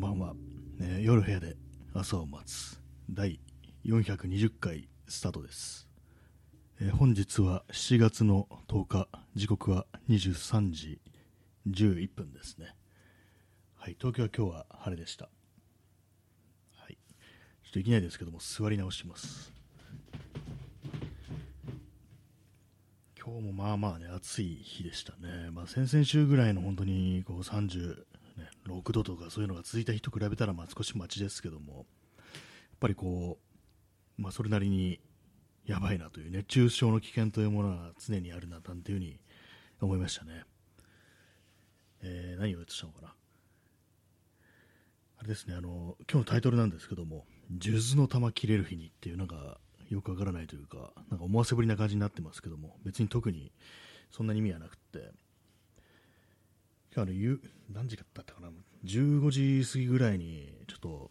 んばんは、えー夜部屋で朝を待つ第420回スタートです、えー本日は7月の10日時刻は23時11分ですね。はい東京は今日は晴れでした。はいちょっといきなりですけども座り直します。今日もまあまあね暑い日でしたね、まあ、先々週ぐらいの本当にこう6度とかそういうのが続いた日と比べたらまあ少し待ちですけどもやっぱりこう、まあ、それなりにやばいなという熱中症の危険というものは常にあるななんていうふうに思いましたね、えー何を言ってたのかな。あれですねあの今日のタイトルなんですけども「数珠の玉切れる日に」っていうなんかよくわからないというかなんか思わせぶりな感じになってますけども別に特にそんなに意味はなくって。今日の夕何時だったかな？15時過ぎぐらいにちょっと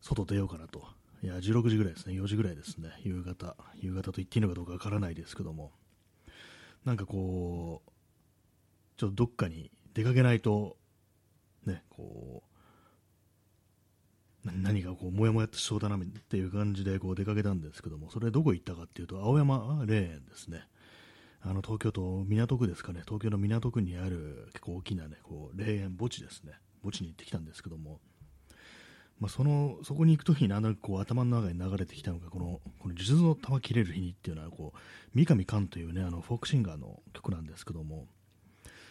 外出ようかなと。いや16時ぐらいですね。4時ぐらいですね。夕方。夕方と言っていいのかどうかわからないですけども。なんかこうちょっとどっかに出かけないとねこう何かこうもやもやっとしそうだなっていう感じでこう出かけたんですけどもそれどこ行ったかっていうと青山霊園ですね。あの東京都港区ですかね。東京の港区にある結構大きなねこう霊園墓地ですね。墓地に行ってきたんですけども。まあ、そのそこに行くときになんとなくこう頭の中に流れてきたのがこの「この数珠の玉切れる日に」っていうのはこう三上寛というねあのフォークシンガーの曲なんですけども。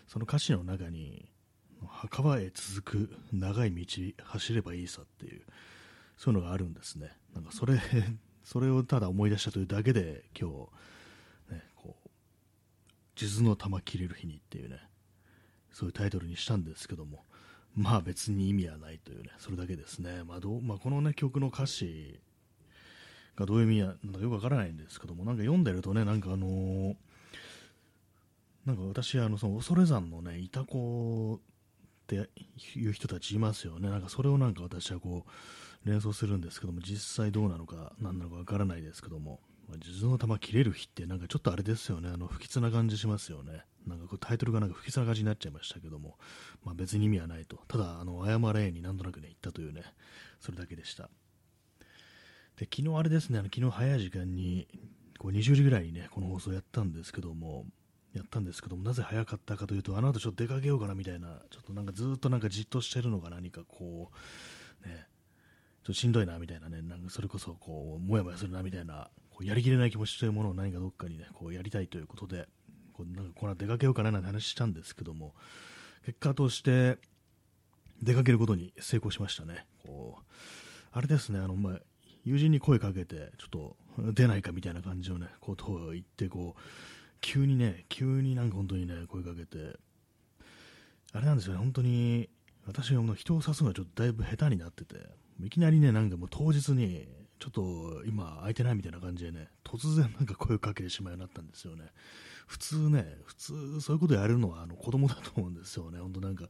その歌詞の中に「墓場へ続く長い道走ればいいさ」っていうそういうのがあるんですね。なんかそれそれをただ思い出したというだけで今日「数珠の玉切れる日に」っていうねそういうタイトルにしたんですけどもまあ別に意味はないというね、それだけですね。まあどうまあ、このね、曲の歌詞がどういう意味なんかよくわからないんですけども、なんか読んでるとね、なんかあのーなんか私、あの、その恐山のね、いた子っていう人たちいますよね。なんかそれをなんか私はこう、連想するんですけども、実際どうなのか、何なのかわからないですけども、数珠の玉切れる日ってなんかちょっとあれですよね、あの、不吉な感じしますよね。なんかこうタイトルがなんか不吉な感じになっちゃいましたけども、まあ、別に意味はないと。ただ、あの、謝れになんとなくね、言ったというね、それだけでした。で、昨日あれですね、あの昨日早い時間に、こう20時ぐらいにね、この放送やったんですけども、やったんですけども、なぜ早かったかというと、あの後ちょっと出かけようかなみたいな、ちょっとなんかずっとなんかじっとしてるのが何かこう、ね、ちょっとしんどいなみたいなね、なんかそれこそこう、もやもやするなみたいな、こうやりきれない気持ちというものを何かどっかにね、こうやりたいということで、こうなんかこの出かけようかななんて話したんですけども、結果として出かけることに成功しましたね。こうあれですね、あの、まあ、友人に声かけて、ちょっと出ないかみたいな感じのね、ことを言って、こう、急にね、急になんか本当にね、声かけて、あれなんですよね、本当に、私がもう人を指すのがちょっとだいぶ下手になってて、いきなりね、なんかもう当日に、ちょっと今空いてないみたいな感じでね、突然なんか声をかけてしまうようになったんですよね。普通ね、普通そういうことやるのはあの子供だと思うんですよね。本当なんか、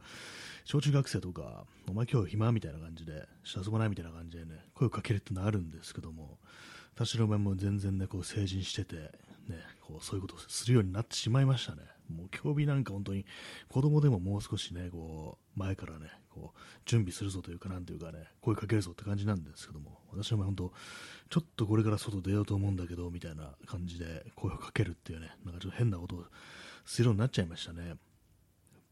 小中学生とか、お前今日暇みたいな感じで、遊ばないみたいな感じでね、声をかけるってのはあるんですけども、私の場合も全然ね、こう成人してて、ね、こうそういうことをするようになってしまいましたね。もう競技なんか本当に子供でももう少しね、こう前からね、こう準備するぞというか、なんというかね、声かけるぞって感じなんですけども、私の場合本当、ちょっとこれから外出ようと思うんだけど、みたいな感じで声をかけるっていうね、なんかちょっと変なことをするようになっちゃいましたね。やっ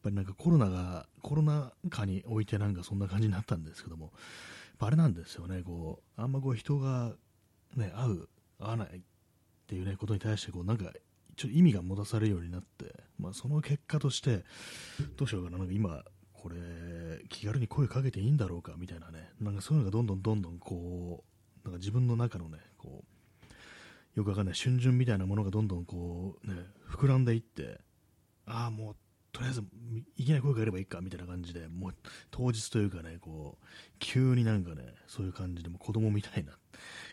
ぱりなんかコロナが、コロナ禍においてなんかそんな感じになったんですけども、あれなんですよね、こう、あんまこう人がね、会う、会わないっていうね、ことに対してこう、なんか、ちょっと意味が持たされるようになって、まあその結果として、どうしようかな、なんか今、これ、気軽に声かけていいんだろうか、みたいなね、なんかそういうのがどんどんどんどんこう、なんか自分の中のね、こう、よくわかんない春巡みたいなものがどんどんこう、ね、膨らんでいって、ああ、もう、とりあえず、いきなり声かければいいか、みたいな感じで、もう、当日というかね、こう、急になんかね、そういう感じで、も子供みたいな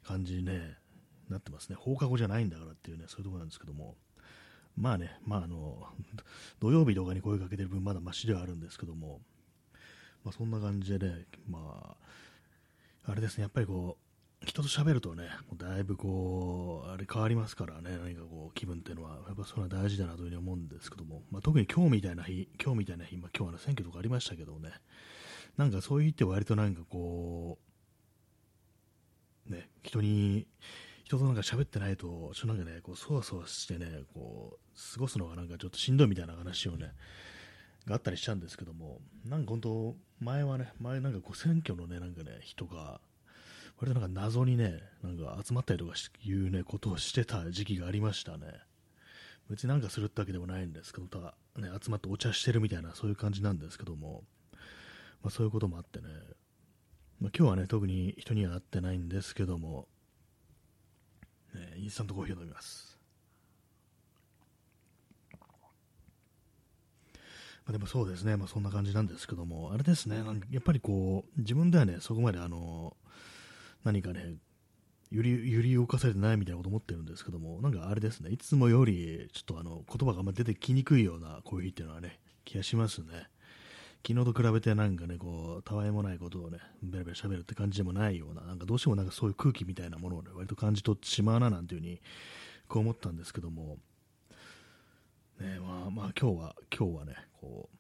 感じにね、なってますね。放課後じゃないんだからっていうね、そういうところなんですけども、まあね、まああの、土曜日とかに声かけてる分まだマシではあるんですけども、まあそんな感じでね、まあ、あれですね、やっぱりこう、人と喋るとね、もうだいぶこう、あれ変わりますからね、何かこう、気分っていうのは、やっぱそれは大事だなというふうに思うんですけども、まあ特に今日みたいな日、今日みたいな日、まあ今日はね、選挙とかありましたけどね、なんかそういう日って割となんかこう、ね、人に、人となんか喋ってないと、ちょっとなんかね、こう、そわそわしてね、こう、過ごすのがなんかちょっとしんどいみたいな話をね、があったりしたんですけども、なんか本当、前はね、前なんかこう選挙のね、なんかね、人が、割となんか謎にね、なんか集まったりとかいうね、ことをしてた時期がありましたね。別になんかするってわけでもないんですけど、ただ、ね、集まってお茶してるみたいな、そういう感じなんですけども、まあ、そういうこともあってね、まあ、今日はね、特に人には会ってないんですけども、ね、インスタントコーヒーを飲みます。まあ、でもそうですね、まあ、そんな感じなんですけども、あれですね、やっぱりこう、自分ではね、そこまであの、何かね、揺り揺り動かされてないみたいなこと思ってるんですけども、なんかあれですね、いつもよりちょっとあの言葉があんま出てきにくいようなコーヒーっていうのはね、気がしますね。昨日と比べてなんかね、こう、たわいもないことをね、ベラベラ喋るって感じでもないような、なんかどうしてもなんかそういう空気みたいなものをね、割と感じ取ってしまうななんていうふうに、こう思ったんですけども、ね、まあまあ今日は、今日はね、こう、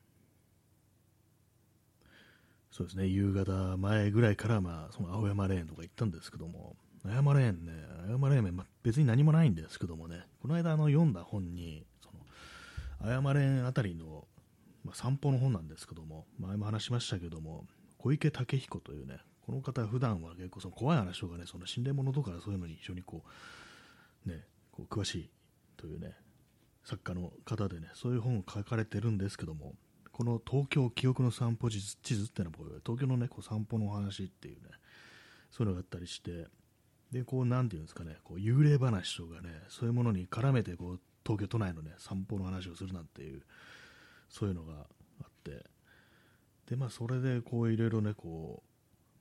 そうですね、夕方前ぐらいから、まあ、その青山レーンとか行ったんですけども、青山レーンね、青山レーン、まあ、別に何もないんですけどもね、この間あの読んだ本に、その青山レーンあたりの、まあ、散歩の本なんですけども、前も話しましたけども、小池武彦というね、この方は普段は結構その怖い話とかね、その心霊物とかそういうのに非常にこう、ね、こう詳しいというね、作家の方でね、そういう本を書かれてるんですけども、この東京記憶の散歩地図っていうのは東京のねこう散歩の話っていうねそういうのがあったりしてでこうなんていうんですかねこう幽霊話とかねそういうものに絡めてこう東京都内のね散歩の話をするなんていうそういうのがあってでまあそれでこういろいろねこ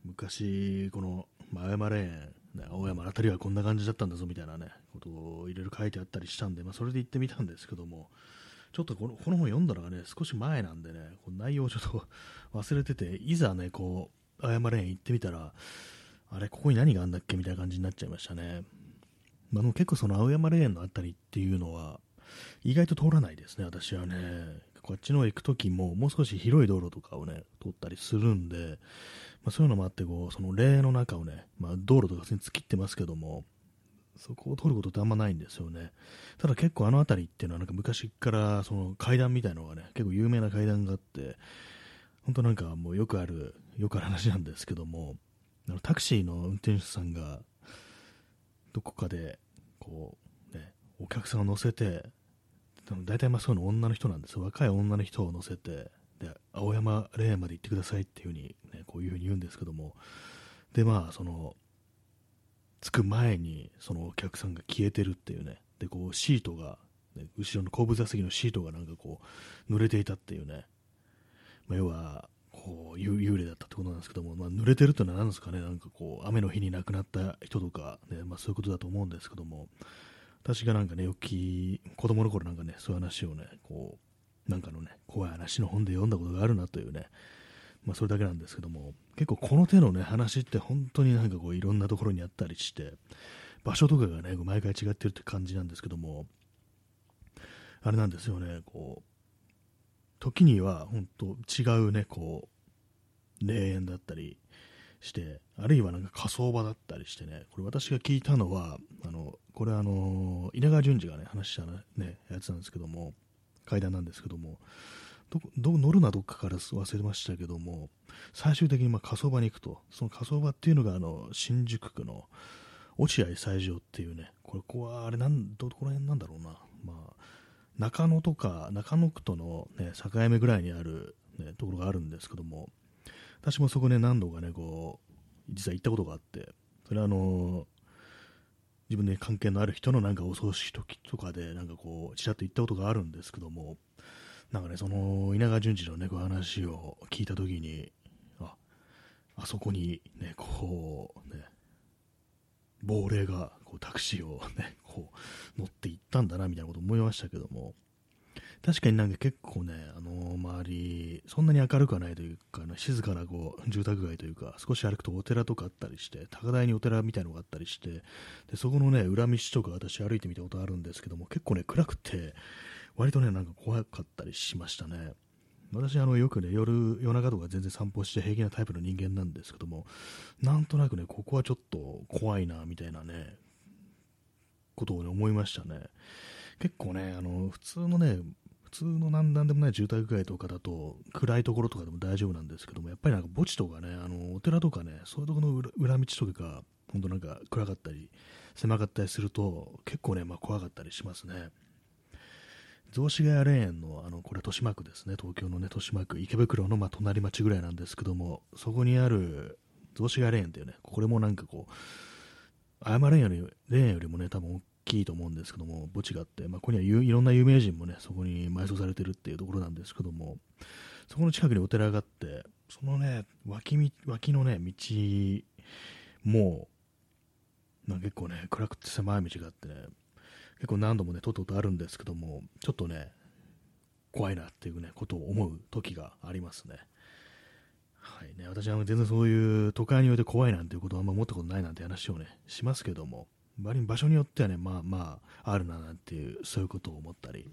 う昔この青山レーン、ね、青山辺りはこんな感じだったんだぞみたいなねことをいろいろ書いてあったりしたんで、まあ、それで行ってみたんですけどもちょっとこのこの本読んだのがね、少し前なんでね、この内容をちょっと忘れてて、いざね、こう、謝れん行ってみたら、あれ、ここに何があんだっけみたいな感じになっちゃいましたね。まあ、でも結構その青山レーンのあたりっていうのは、意外と通らないですね、私はね。こっちの行く時も、もう少し広い道路とかをね、通ったりするんで、まあ、そういうのもあって、こう、その霊の中をね、まあ、道路とか普通に突っ切ってますけども、そこを通ることってあんまないんですよね。ただ結構あの辺りっていうのはなんか昔からその階段みたいのがね、結構有名な階段があって、本当なんかもうよくある、よくある話なんですけども、あのタクシーの運転手さんがどこかでこう、ね、お客さんを乗せて、大体まあそういうの女の人なんです。若い女の人を乗せて、で青山霊園まで行ってくださいっていうふうに、ね、こういうふうに言うんですけども、でまあその着く前にそのお客さんが消えてるっていうね。でこうシートが、ね、後ろの後部座席のシートがなんかこう濡れていたっていうね、まあ、要はこう幽霊だったってことなんですけども、まあ、濡れてるってのは何ですかね。なんかこう雨の日に亡くなった人とか、ねまあ、そういうことだと思うんですけども。私がなんかねよき子供の頃なんかねそういう話をねこうなんかのね怖い話の本で読んだことがあるなというねまあ、それだけなんですけども結構この手のね話って本当になんかこういろんなところにあったりして場所とかがね毎回違ってるって感じなんですけどもあれなんですよねこう時には本当違うねこう霊園だったりしてあるいはなんか火葬場だったりしてね。これ私が聞いたのはあのこれあの稲川淳二がね話したねやつなんですけども階段なんですけどもどど乗るなどっかから忘れましたけども最終的にま火葬場に行くと。その火葬場っていうのがあの新宿区の落合西条っていうねこれここはあれなんどこら辺なんだろうな、まあ、中野とか中野区との、ね、境目ぐらいにある、ね、ところがあるんですけども私もそこね何度かねこう実は行ったことがあってそれはあの自分で関係のある人のなんかお葬式時とかでなんかこうちらっと行ったことがあるんですけどもなんかね、その稲川淳二のね、こう話を聞いたときに、あ、あそこにね、こう、ね、亡霊がこうタクシーをね、こう乗って行ったんだな、みたいなこと思いましたけども、確かになんか結構ね、あの周り、そんなに明るくはないというか、ね、静かなこう住宅街というか、少し歩くとお寺とかあったりして、高台にお寺みたいなのがあったりして、でそこのね、裏道とか私歩いてみたことあるんですけども、結構ね、暗くて、割とね、なんか怖かったりしましたね。私あのよくね夜夜中とか全然散歩して平気なタイプの人間なんですけどもなんとなくねここはちょっと怖いなみたいなねことを、ね、思いましたね結構ねあの普通のね普通の何段でもない住宅街とかだと暗いところとかでも大丈夫なんですけどもやっぱりなんか墓地とかねあのお寺とかねそういうところの裏道とかが本当なんか暗かったり狭かったりすると結構ね、まあ、怖かったりしますね。雑司ヶ谷霊園の、あの、これ豊島区ですね、東京のね、豊島区、池袋の、ま、隣町ぐらいなんですけども、そこにある、雑司ヶ谷霊園っていうね、これもなんかこう、謝れんより、霊園よりもね、多分大きいと思うんですけども、墓地があって、まあ、ここにはいろんな有名人もね、そこに埋葬されてるっていうところなんですけども、そこの近くにお寺があって、そのね、脇脇のね、道も、まあ、結構ね、暗くて狭い道があってね、結構何度もね、とっととあるんですけども、ちょっとね、怖いなっていうね、ことを思う時がありますね。はいね、私は全然そういう都会において怖いなんていうことはあんま思ったことないなんて話をね、しますけども、場所によってはね、まあまあ、あるななんていう、そういうことを思ったり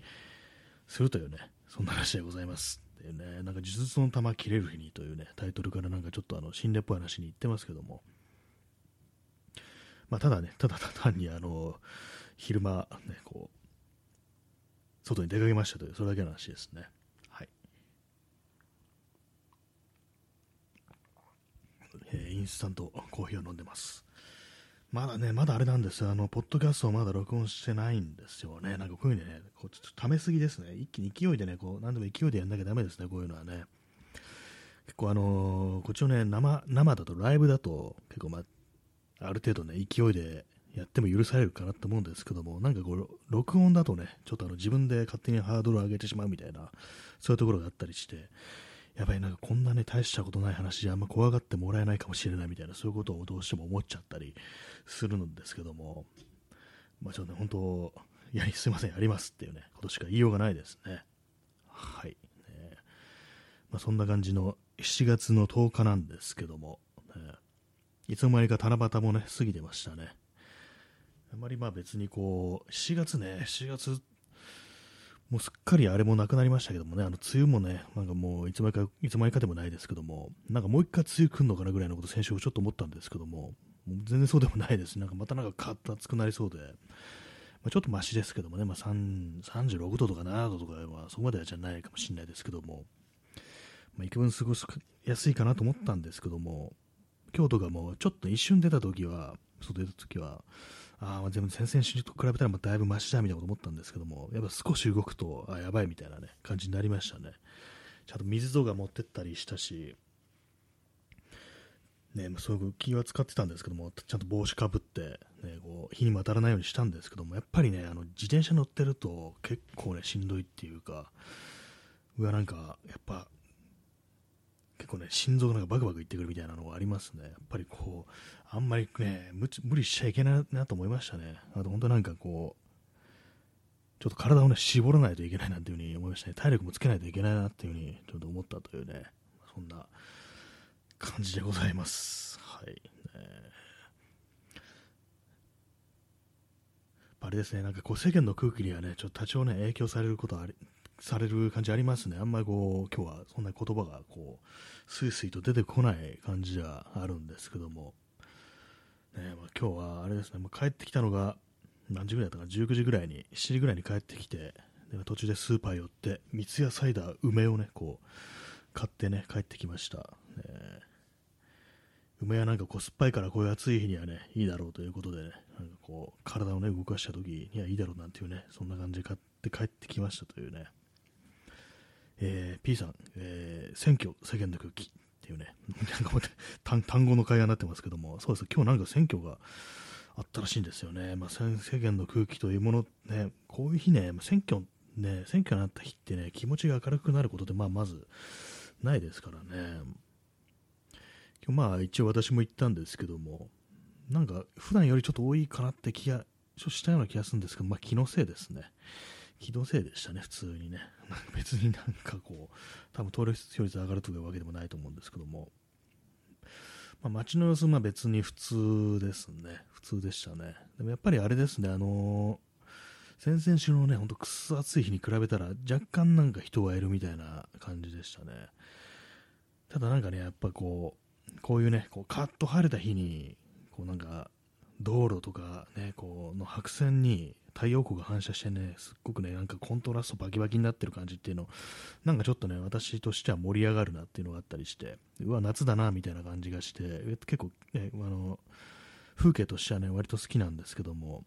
するというね、そんな話でございます。っていうね、なんか呪術の玉切れる日にというね、タイトルからなんかちょっとあの、心霊っぽい話に言ってますけども、まあ、ただね、ただ単にあの、昼間、ね、こう、外に出かけましたという、それだけの話ですね。はい。えー、インスタントコーヒーを飲んでます。まだね、まだあれなんですよ。あの、ポッドキャストをまだ録音してないんですよね。なんかこういうふうにね、こうちょっと溜めすぎですね。一気に勢いでね、こう、なんでも勢いでやんなきゃダメですね、こういうのはね。結構あのー、こっちのね、生、生だと、ライブだと、結構まあ、ある程度ね、勢いでやっても許されるかなと思うんですけども、なんかこう、録音だとね、ちょっとあの自分で勝手にハードルを上げてしまうみたいな、そういうところがあったりして、やばい、なんかこんなね、大したことない話じゃあんま怖がってもらえないかもしれないみたいな、そういうことをどうしても思っちゃったりするんですけども、まあちょっとね、本当、いや、すいません、やりますっていうね、ことしか言いようがないですね。はい。ねまあ、そんな感じの7月の10日なんですけども、ね、いつの間にか七夕もね、過ぎてましたね。あまりまあ別にこう、7月ね、7月、もうすっかりあれもなくなりましたけどもね、あの梅雨もね、なんかもういつまにか、いつまにかでもないですけども、なんかもう一回梅雨来るのかなぐらいのこと先週ちょっと思ったんですけども、も全然そうでもないです。なんかまたなんかカッと暑くなりそうで、まあ、ちょっとマシですけどもね、まあ、36度とか7度とかはそこまでじゃないかもしれないですけども、まあ、幾分過ごしやすいかなと思ったんですけども、今日とかもちょっと一瞬出た時は、外出た時は、ああ、全部先々週と比べたらもうだいぶマシだみたいなこと思ったんですけども、やっぱ少し動くと、あやばいみたいなね、感じになりましたね。ちゃんと水とか持ってったりしたし、ね、そういう気は使ってたんですけども、ちゃんと帽子かぶって、ね、こう日にも当たらないようにしたんですけども、やっぱりね、あの自転車乗ってると結構ね、しんどいっていうか、うわ、なんか、やっぱ、構ね、心臓がなんかバクバクいってくるみたいなのがありますね。やっぱりこう、あんまりね、無理しちゃいけないなと思いましたね。あと本当なんかこう、ちょっと体をね、絞らないといけないなっていうふうに思いましたね。体力もつけないといけないなっていうふうにちょっと思ったというね、そんな感じでございます。はい。ね、あれですね、なんかこう世間の空気にはね、ちょっと多少ね、影響されることはあり、される感じありますね。あんまりこう、今日はそんな言葉がこう、スイスイと出てこない感じではあるんですけども、ねまあ、今日はあれですね、まあ、帰ってきたのが何時ぐらいだったかな、19時ぐらいに、7時ぐらいに帰ってきて、で途中でスーパー寄って、三ツ矢サイダー梅をね、こう、買ってね、帰ってきました。ね、梅はなんかこう酸っぱいからこういう暑い日にはね、いいだろうということでね、なんかこう、体をね、動かした時にはいいだろうなんていうね、そんな感じで買って帰ってきましたというね。えー、P さん、えー、選挙、世間の空気、っていうね、なんか単単語の会話になってますけども、そうです、今日なんか選挙があったらしいんですよね。まあ、世間の空気というもの、ね、こういう日ね、選挙、ね、選挙になった日ってね、気持ちが明るくなることって、まあ、まずないですからね。今日まあ、一応私も言ったんですけども、なんか、普段よりちょっと多いかなって気が、したような気がするんですけど、まあ、気のせいですね。気のせいでしたね、普通にね。別になんかこう、多分投票率上がるというわけでもないと思うんですけども、まあ、街の様子は別に普通ですね。普通でしたね。でもやっぱりあれですね、あの先々週のね、ほんとくっそ暑い日に比べたら若干なんか人がいるみたいな感じでしたね。ただなんかね、やっぱこう、こういうね、こうカッと晴れた日に、こうなんか、道路とかね、こうの白線に太陽光が反射してね、すっごくね、なんかコントラストバキバキになってる感じっていうの、なんかちょっとね、私としては盛り上がるなっていうのがあったりして、うわ、夏だな、みたいな感じがして、結構、ね、あの、風景としてはね、割と好きなんですけども、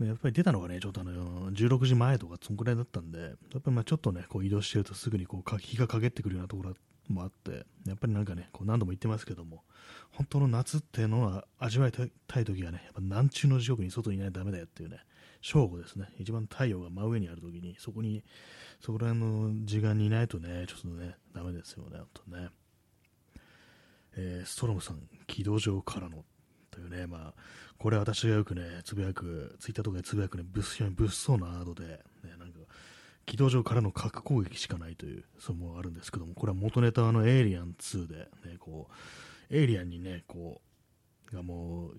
やっぱり出たのがね、ちょっとあの、16時前とか、そんくらいだったんで、やっぱりまあちょっとね、こう移動してるとすぐにこう日が陰ってくるようなところもあって、やっぱりなんかね、こう何度も言ってますけども、本当の夏っていうのは味わいたい時はね、やっぱ南中の時刻に外にいないとダメだよっていうね、正午ですね、一番太陽が真上にある時に、そこに、そこら辺の時間にいないとね、ちょっとね、ダメですよね、本当ね。えー、ストロムさん、軌道上からのというね、まあ、これ私がよくね、つぶやく、ツイッターとかでつぶやくね、物非常に物騒なワードで、ね、軌道上からの核攻撃しかないという、そうもあるんですけども、これは元ネタのエイリアン2で、ね、こう、エイリアンにね、こう、がもう、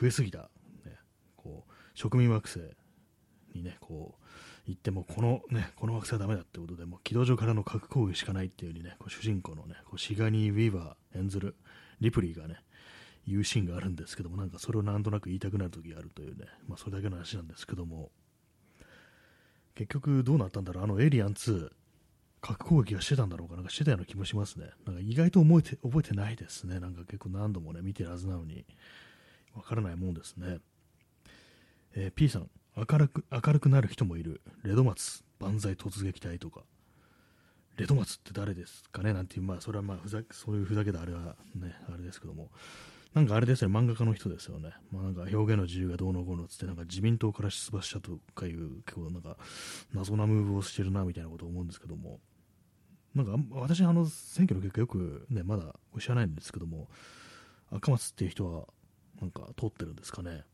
増えすぎた、ね、こう、植民惑星にね、こう、行っても、このね、この惑星はダメだってことで、もう軌道上からの核攻撃しかないっていう風にね、こう主人公のね、こうシガニー・ウィーバー演ずるリプリーがね、言うシーンがあるんですけども、なんかそれをなんとなく言いたくなる時があるというね、まあそれだけの話なんですけども、結局どうなったんだろう、あのエイリアン2、核攻撃はしてたんだろうか？なんかしてたような気もしますね。なんか意外と覚えて覚えてないですね。なんか結構何度もね、見てるはずなのに、わからないもんですね。えー、P さん、明るく、明るくなる人もいる。レドマツ、万歳突撃隊とか。レドマツって誰ですかね？なんていう、まあ、それはまあふざ、そういうふざけたあれはね、あれですけども。なんかあれですね、漫画家の人ですよね。まあ、なんか表現の自由がどうのこうのつって、なんか自民党から出馬したとかいう、結構なんか謎なムーブをしてるなみたいなことを思うんですけども、なんか私、あの選挙の結果よくね、まだ知らないんですけども、赤松っていう人は、なんか通ってるんですかね。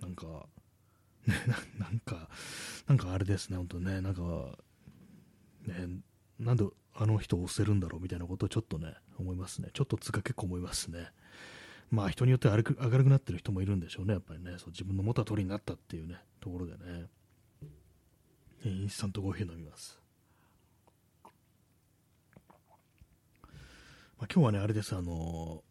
なんか、ね、なんか、なんかあれですね、本当ね、なんか、ね、なんであの人を押せるんだろうみたいなことをちょっとね、思いますね。ちょっとつか結構思いますね。まあ人によっては明るくなってる人もいるんでしょうね、やっぱりね。そう自分の元は通りになったっていうね、ところでね。インスタントコーヒー飲みます。まあ、今日はね、あれです、あの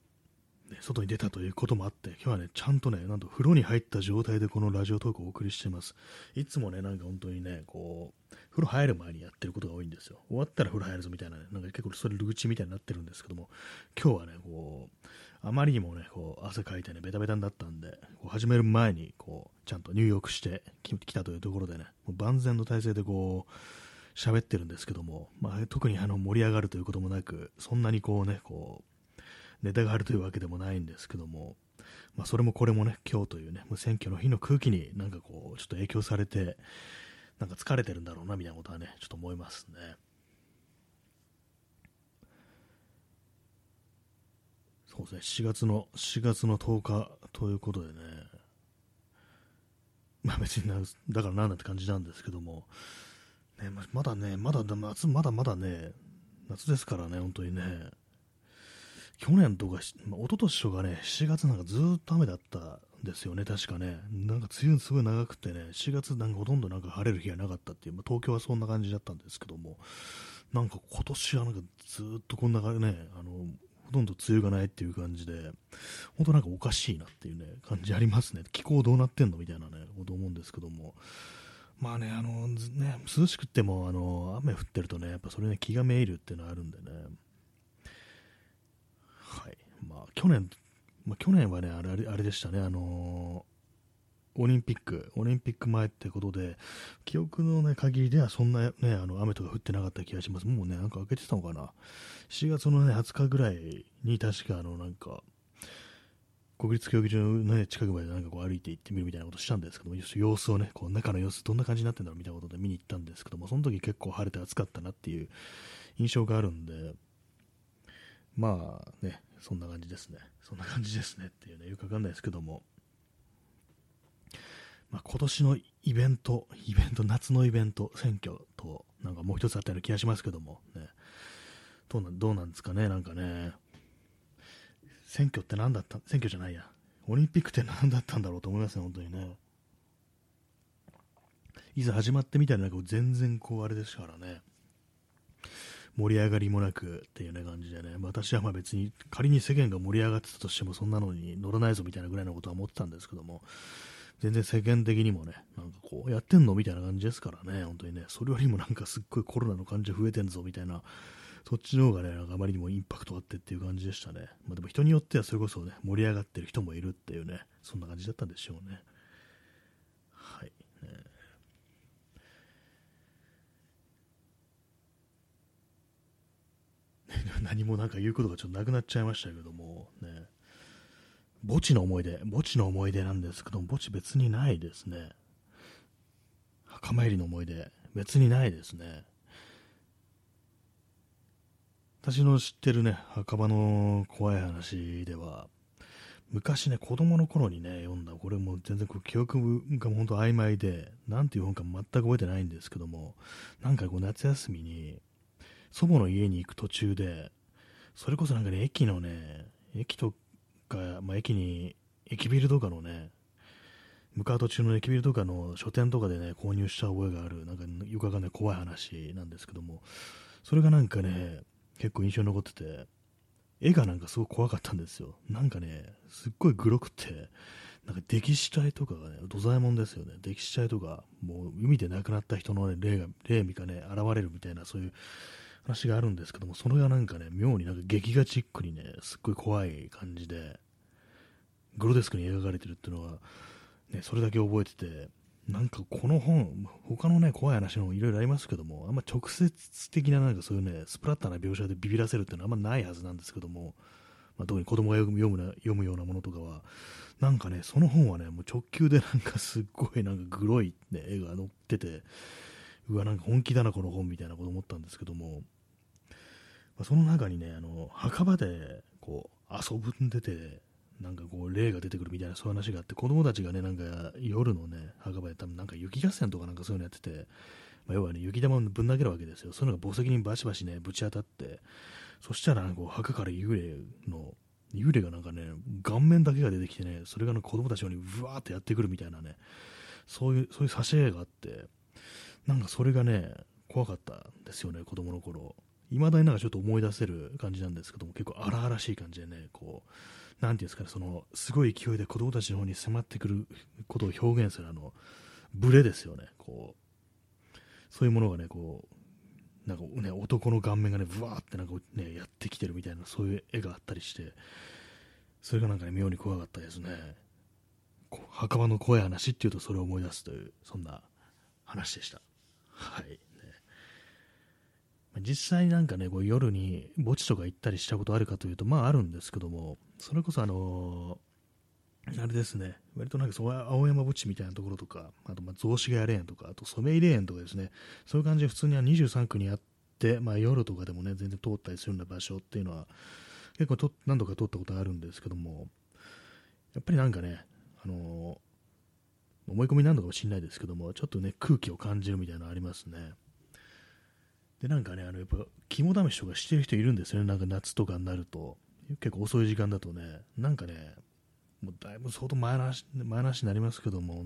ね、外に出たということもあって、今日はね、ちゃんとね、なんと風呂に入った状態でこのラジオトークをお送りしています。いつもね、なんか本当にね、こう、風呂入る前にやってることが多いんですよ。終わったら風呂入るぞみたいなね、なんか結構それル口みたいになってるんですけども、今日はね、こう、あまりにもね、こう、汗かいてね、ベタベタになったんで、こう始める前に、こう、ちゃんと入浴してきたというところでね、もう万全の体制でこう、喋ってるんですけども、まあ、特にあの盛り上がるということもなく、そんなにこうね、こう、ネタがあるというわけでもないんですけども、まあ、それもこれもね、今日というね、もう選挙の日の空気になんかこう、ちょっと影響されて、なんか疲れてるんだろうな、みたいなことはね、ちょっと思いますね。そうですね、4月の、4月の10日ということでね、まあ別にな、だからなんだって感じなんですけども、ね、まだね、まだ夏、まだまだね、夏ですからね、本当にね、去年とか、まあ、一昨年とかね、7月なんかずっと雨だったんですよね、確かね。なんか梅雨すごい長くてね、4月なんかほとんどなんか晴れる日がなかったっていう、まあ、東京はそんな感じだったんですけども、なんか今年はなんかずっとこんなね、あの、ほとんど梅雨がないっていう感じで、本当なんかおかしいなっていうね、感じありますね。気候どうなってんのみたいなね、こと思うんですけども。まあね、あの、ね、涼しくっても、あの、雨降ってるとね、やっぱそれね、気がめいるっていうのはあるんでね、はい。まあ、去年、まあ、去年はね、あれ、あれでしたね、あのー、オリンピック、オリンピック前ってことで、記憶のね、限りではそんなね、あの、雨とか降ってなかった気がします。もうね、なんか開けてたのかな。7月のね、20日ぐらいに確かあの、なんか、国立競技場の、ね、近くまでなんかこう歩いて行ってみるみたいなことしたんですけども、様子をね、こう中の様子どんな感じになってんだろうみたいなことで見に行ったんですけども、その時結構晴れて暑かったなっていう印象があるんで、まあね、そんな感じですね。そんな感じですねっていうね、よくわかんないですけども。まあ、今年のイベント、イベント、夏のイベント、選挙と、なんかもう一つあったような気がしますけども、ね、どうなどうなんですかね、なんかね、選挙って何だった、選挙じゃないや、オリンピックって何だったんだろうと思いますね、本当にね。いざ始まってみたらなんか全然こうあれですからね、盛り上がりもなくっていうね感じでね、私はまあ別に仮に世間が盛り上がってたとしてもそんなのに乗らないぞみたいなぐらいのことは思ってたんですけども、全然世間的にもね、なんかこう、やってんのみたいな感じですからね、本当にね、それよりもなんかすっごいコロナの患者増えてんぞみたいな、そっちの方がね、なんかあまりにもインパクトあってっていう感じでしたね。まあでも人によってはそれこそね、盛り上がってる人もいるっていうね、そんな感じだったんでしょうね。はい。ね 何もなんか言うことがちょっとなくなっちゃいましたけども、墓地の思い出、墓地の思い出なんですけども、墓地別にないですね。墓参りの思い出、別にないですね。私の知ってるね、墓場の怖い話では、昔ね、子供の頃にね、読んだ、これも全然こう記憶が本当曖昧で、なんていう本か全く覚えてないんですけども、なんかこう夏休みに、祖母の家に行く途中で、それこそなんかね、駅のね、駅とか、まあ、駅に、駅ビルとかのね、向かう途中の駅ビルとかの書店とかでね、購入した覚えがある、なんかよくわかんない怖い話なんですけども、それがなんかね、結構印象に残ってて、絵がなんかすごく怖かったんですよ。なんかね、すっごいグロくて、なんか溺死体とかがね、土左衛門ですよね。溺死体とか、もう海で亡くなった人の、ね、霊が、霊みかね、現れるみたいな、そういう話があるんですけども、それがなんかね、妙になんか劇画チックにね、すっごい怖い感じで、グロデスクに描かれてるっていうのは、ね、それだけ覚えてて、なんかこの本、他のね、怖い話もいろいろありますけども、あんま直接的ななんかそういうね、スプラッターな描写でビビらせるっていうのはあんまないはずなんですけども、まあ、特に子供が読む読むな読むようなものとかは、なんかね、その本はね、もう直球でなんかすっごいなんかグロい、ね、絵が載ってて、うわ、なんか本気だな、この本みたいなこと思ったんですけども、その中にね、あの墓場でこう遊ぶんでて、なんかこう霊が出てくるみたいなそういう話があって子供たちがねなんか夜のね墓場で多分なんか雪合戦とかなんかそういうのやってて、まあ、要はね雪玉をぶん投げるわけですよ。そういうのが墓石にバシバシねぶち当たってそしたらこう墓から幽霊の幽霊がなんかね顔面だけが出てきてねそれが、ね、子供たちにブワーってやってくるみたいなねそういうそういう挿絵があってなんかそれがね怖かったんですよね子供の頃。いまだになんかちょっと思い出せる感じなんですけども結構荒々しい感じでねこうなんていうんですかね、その、すごい勢いで子供たちの方に迫ってくることを表現するあの、ブレですよね、こう、そういうものがね、こう、なんかね、男の顔面がね、ブワーってなんかね、やってきてるみたいな、そういう絵があったりして、それがなんかね、妙に怖かったですね。墓場の怖い話っていうとそれを思い出すという、そんな話でした。はい。実際なんかね、こう夜に墓地とか行ったりしたことあるかというと、まああるんですけども、それこそあのー、あれですね、割となんかそ青山墓地みたいなところとか、あとまあ雑司ヶ谷霊園とか、あと染井霊園とかですね、そういう感じで普通には23区にあって、まあ夜とかでもね、全然通ったりするような場所っていうのは、結構と何度か通ったことあるんですけども、やっぱりなんかね、あのー、思い込みなのかもしれないですけども、ちょっとね、空気を感じるみたいなのありますね。で、なんかね、あの、やっぱ、肝試しとかしてる人いるんですよね。なんか夏とかになると。結構遅い時間だとね、なんかね、もうだいぶ相当前の話、前の話になりますけども、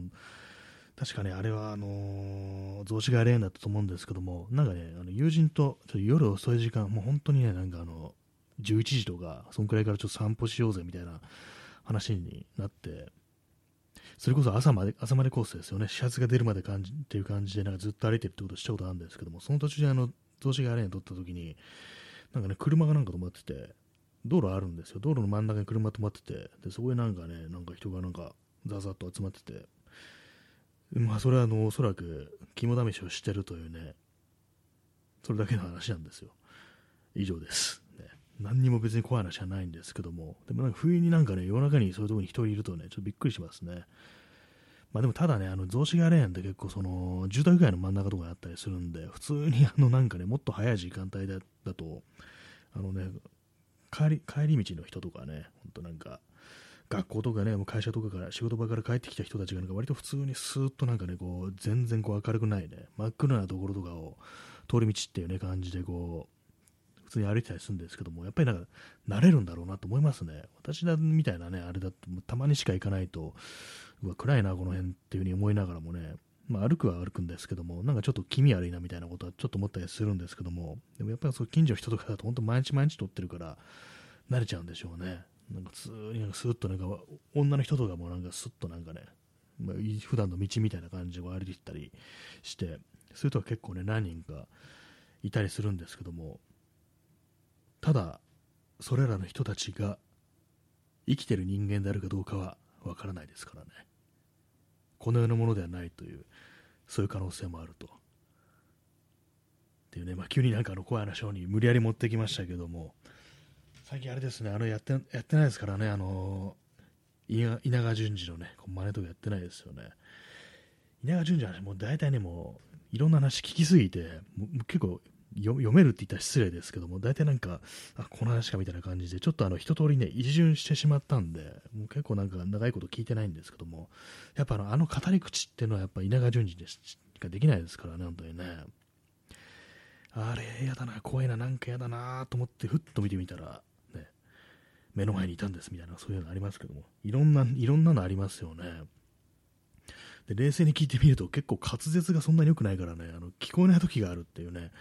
確かね、あれは、あのー、増資がレーンだったと思うんですけども、なんかね、あの友人とちょっと夜遅い時間、もう本当にね、なんかあの、11時とか、そんくらいからちょっと散歩しようぜみたいな話になって、それこそ朝まで、朝までコースですよね。始発が出るまで感じっていう感じで、なんかずっと歩いてるってことをしたことあるんですけども、その途中であの、増資がアレーン撮った時に、なんかね、車がなんか止まってて、道路あるんですよ。道路の真ん中に車止まってて、で、そこになんかね、なんか人がなんか、ザザッと集まってて、まあ、それはあの、おそらく、肝試しをしてるというね、それだけの話なんですよ。以上です。何にも別に怖い話はないんですけども、でもなんか不意になんかね、夜中にそういうところに人いるとね、ちょっとびっくりしますね。まあでもただね、あの、雑司ヶ谷レーンって結構その、住宅街の真ん中とかにあったりするんで、普通にあの、なんかね、もっと早い時間帯だだと、あのね、帰り、帰り道の人とかね、ほんとなんか、学校とかね、もう会社とかから仕事場から帰ってきた人たちがなんか割と普通にスーッとなんかね、こう、全然こう明るくないね、真っ暗なところとかを通り道っていうね、感じでこう、普通に歩いたりするんですけども、やっぱりなんか、慣れるんだろうなと思いますね。私だみたいなね、あれだと、たまにしか行かないと、うわ、暗いな、この辺っていう風に思いながらもね、まあ、歩くは歩くんですけども、なんかちょっと気味悪いなみたいなことはちょっと思ったりするんですけども、でもやっぱりそう近所の人とかだと本当毎日毎日撮ってるから慣れちゃうんでしょうね。なんか普通になんかスーッとなんか女の人とかもなんかスッとなんかね、まあ、普段の道みたいな感じで歩いてたりして、そういう人は結構ね、何人かいたりするんですけども、ただ、それらの人たちが生きてる人間であるかどうかはわからないですからね。この世のものではないという、そういう可能性もあると。っていうね、まあ、急になんかあの怖い話に無理やり持ってきましたけども、最近あれですね、あのやってやってないですからね、あの稲川淳二のね、真似とかやってないですよね。稲川淳二は、もう大体ね、もういろんな話聞きすぎて、もう結構読めるって言ったら失礼ですけども、大体なんか、あ、この話かみたいな感じで、ちょっとあの一通りね、一巡してしまったんで、もう結構なんか長いこと聞いてないんですけども、やっぱあのあの語り口っていうのはやっぱ稲川淳二でしかできないですからね、本当にね。あれ、やだな、怖いな、なんかやだなと思って、ふっと見てみたら、ね、目の前にいたんですみたいな、そういうのありますけども、いろんな、いろんなのありますよね。で冷静に聞いてみると結構滑舌がそんなに良くないからね、あの聞こえない時があるっていうね、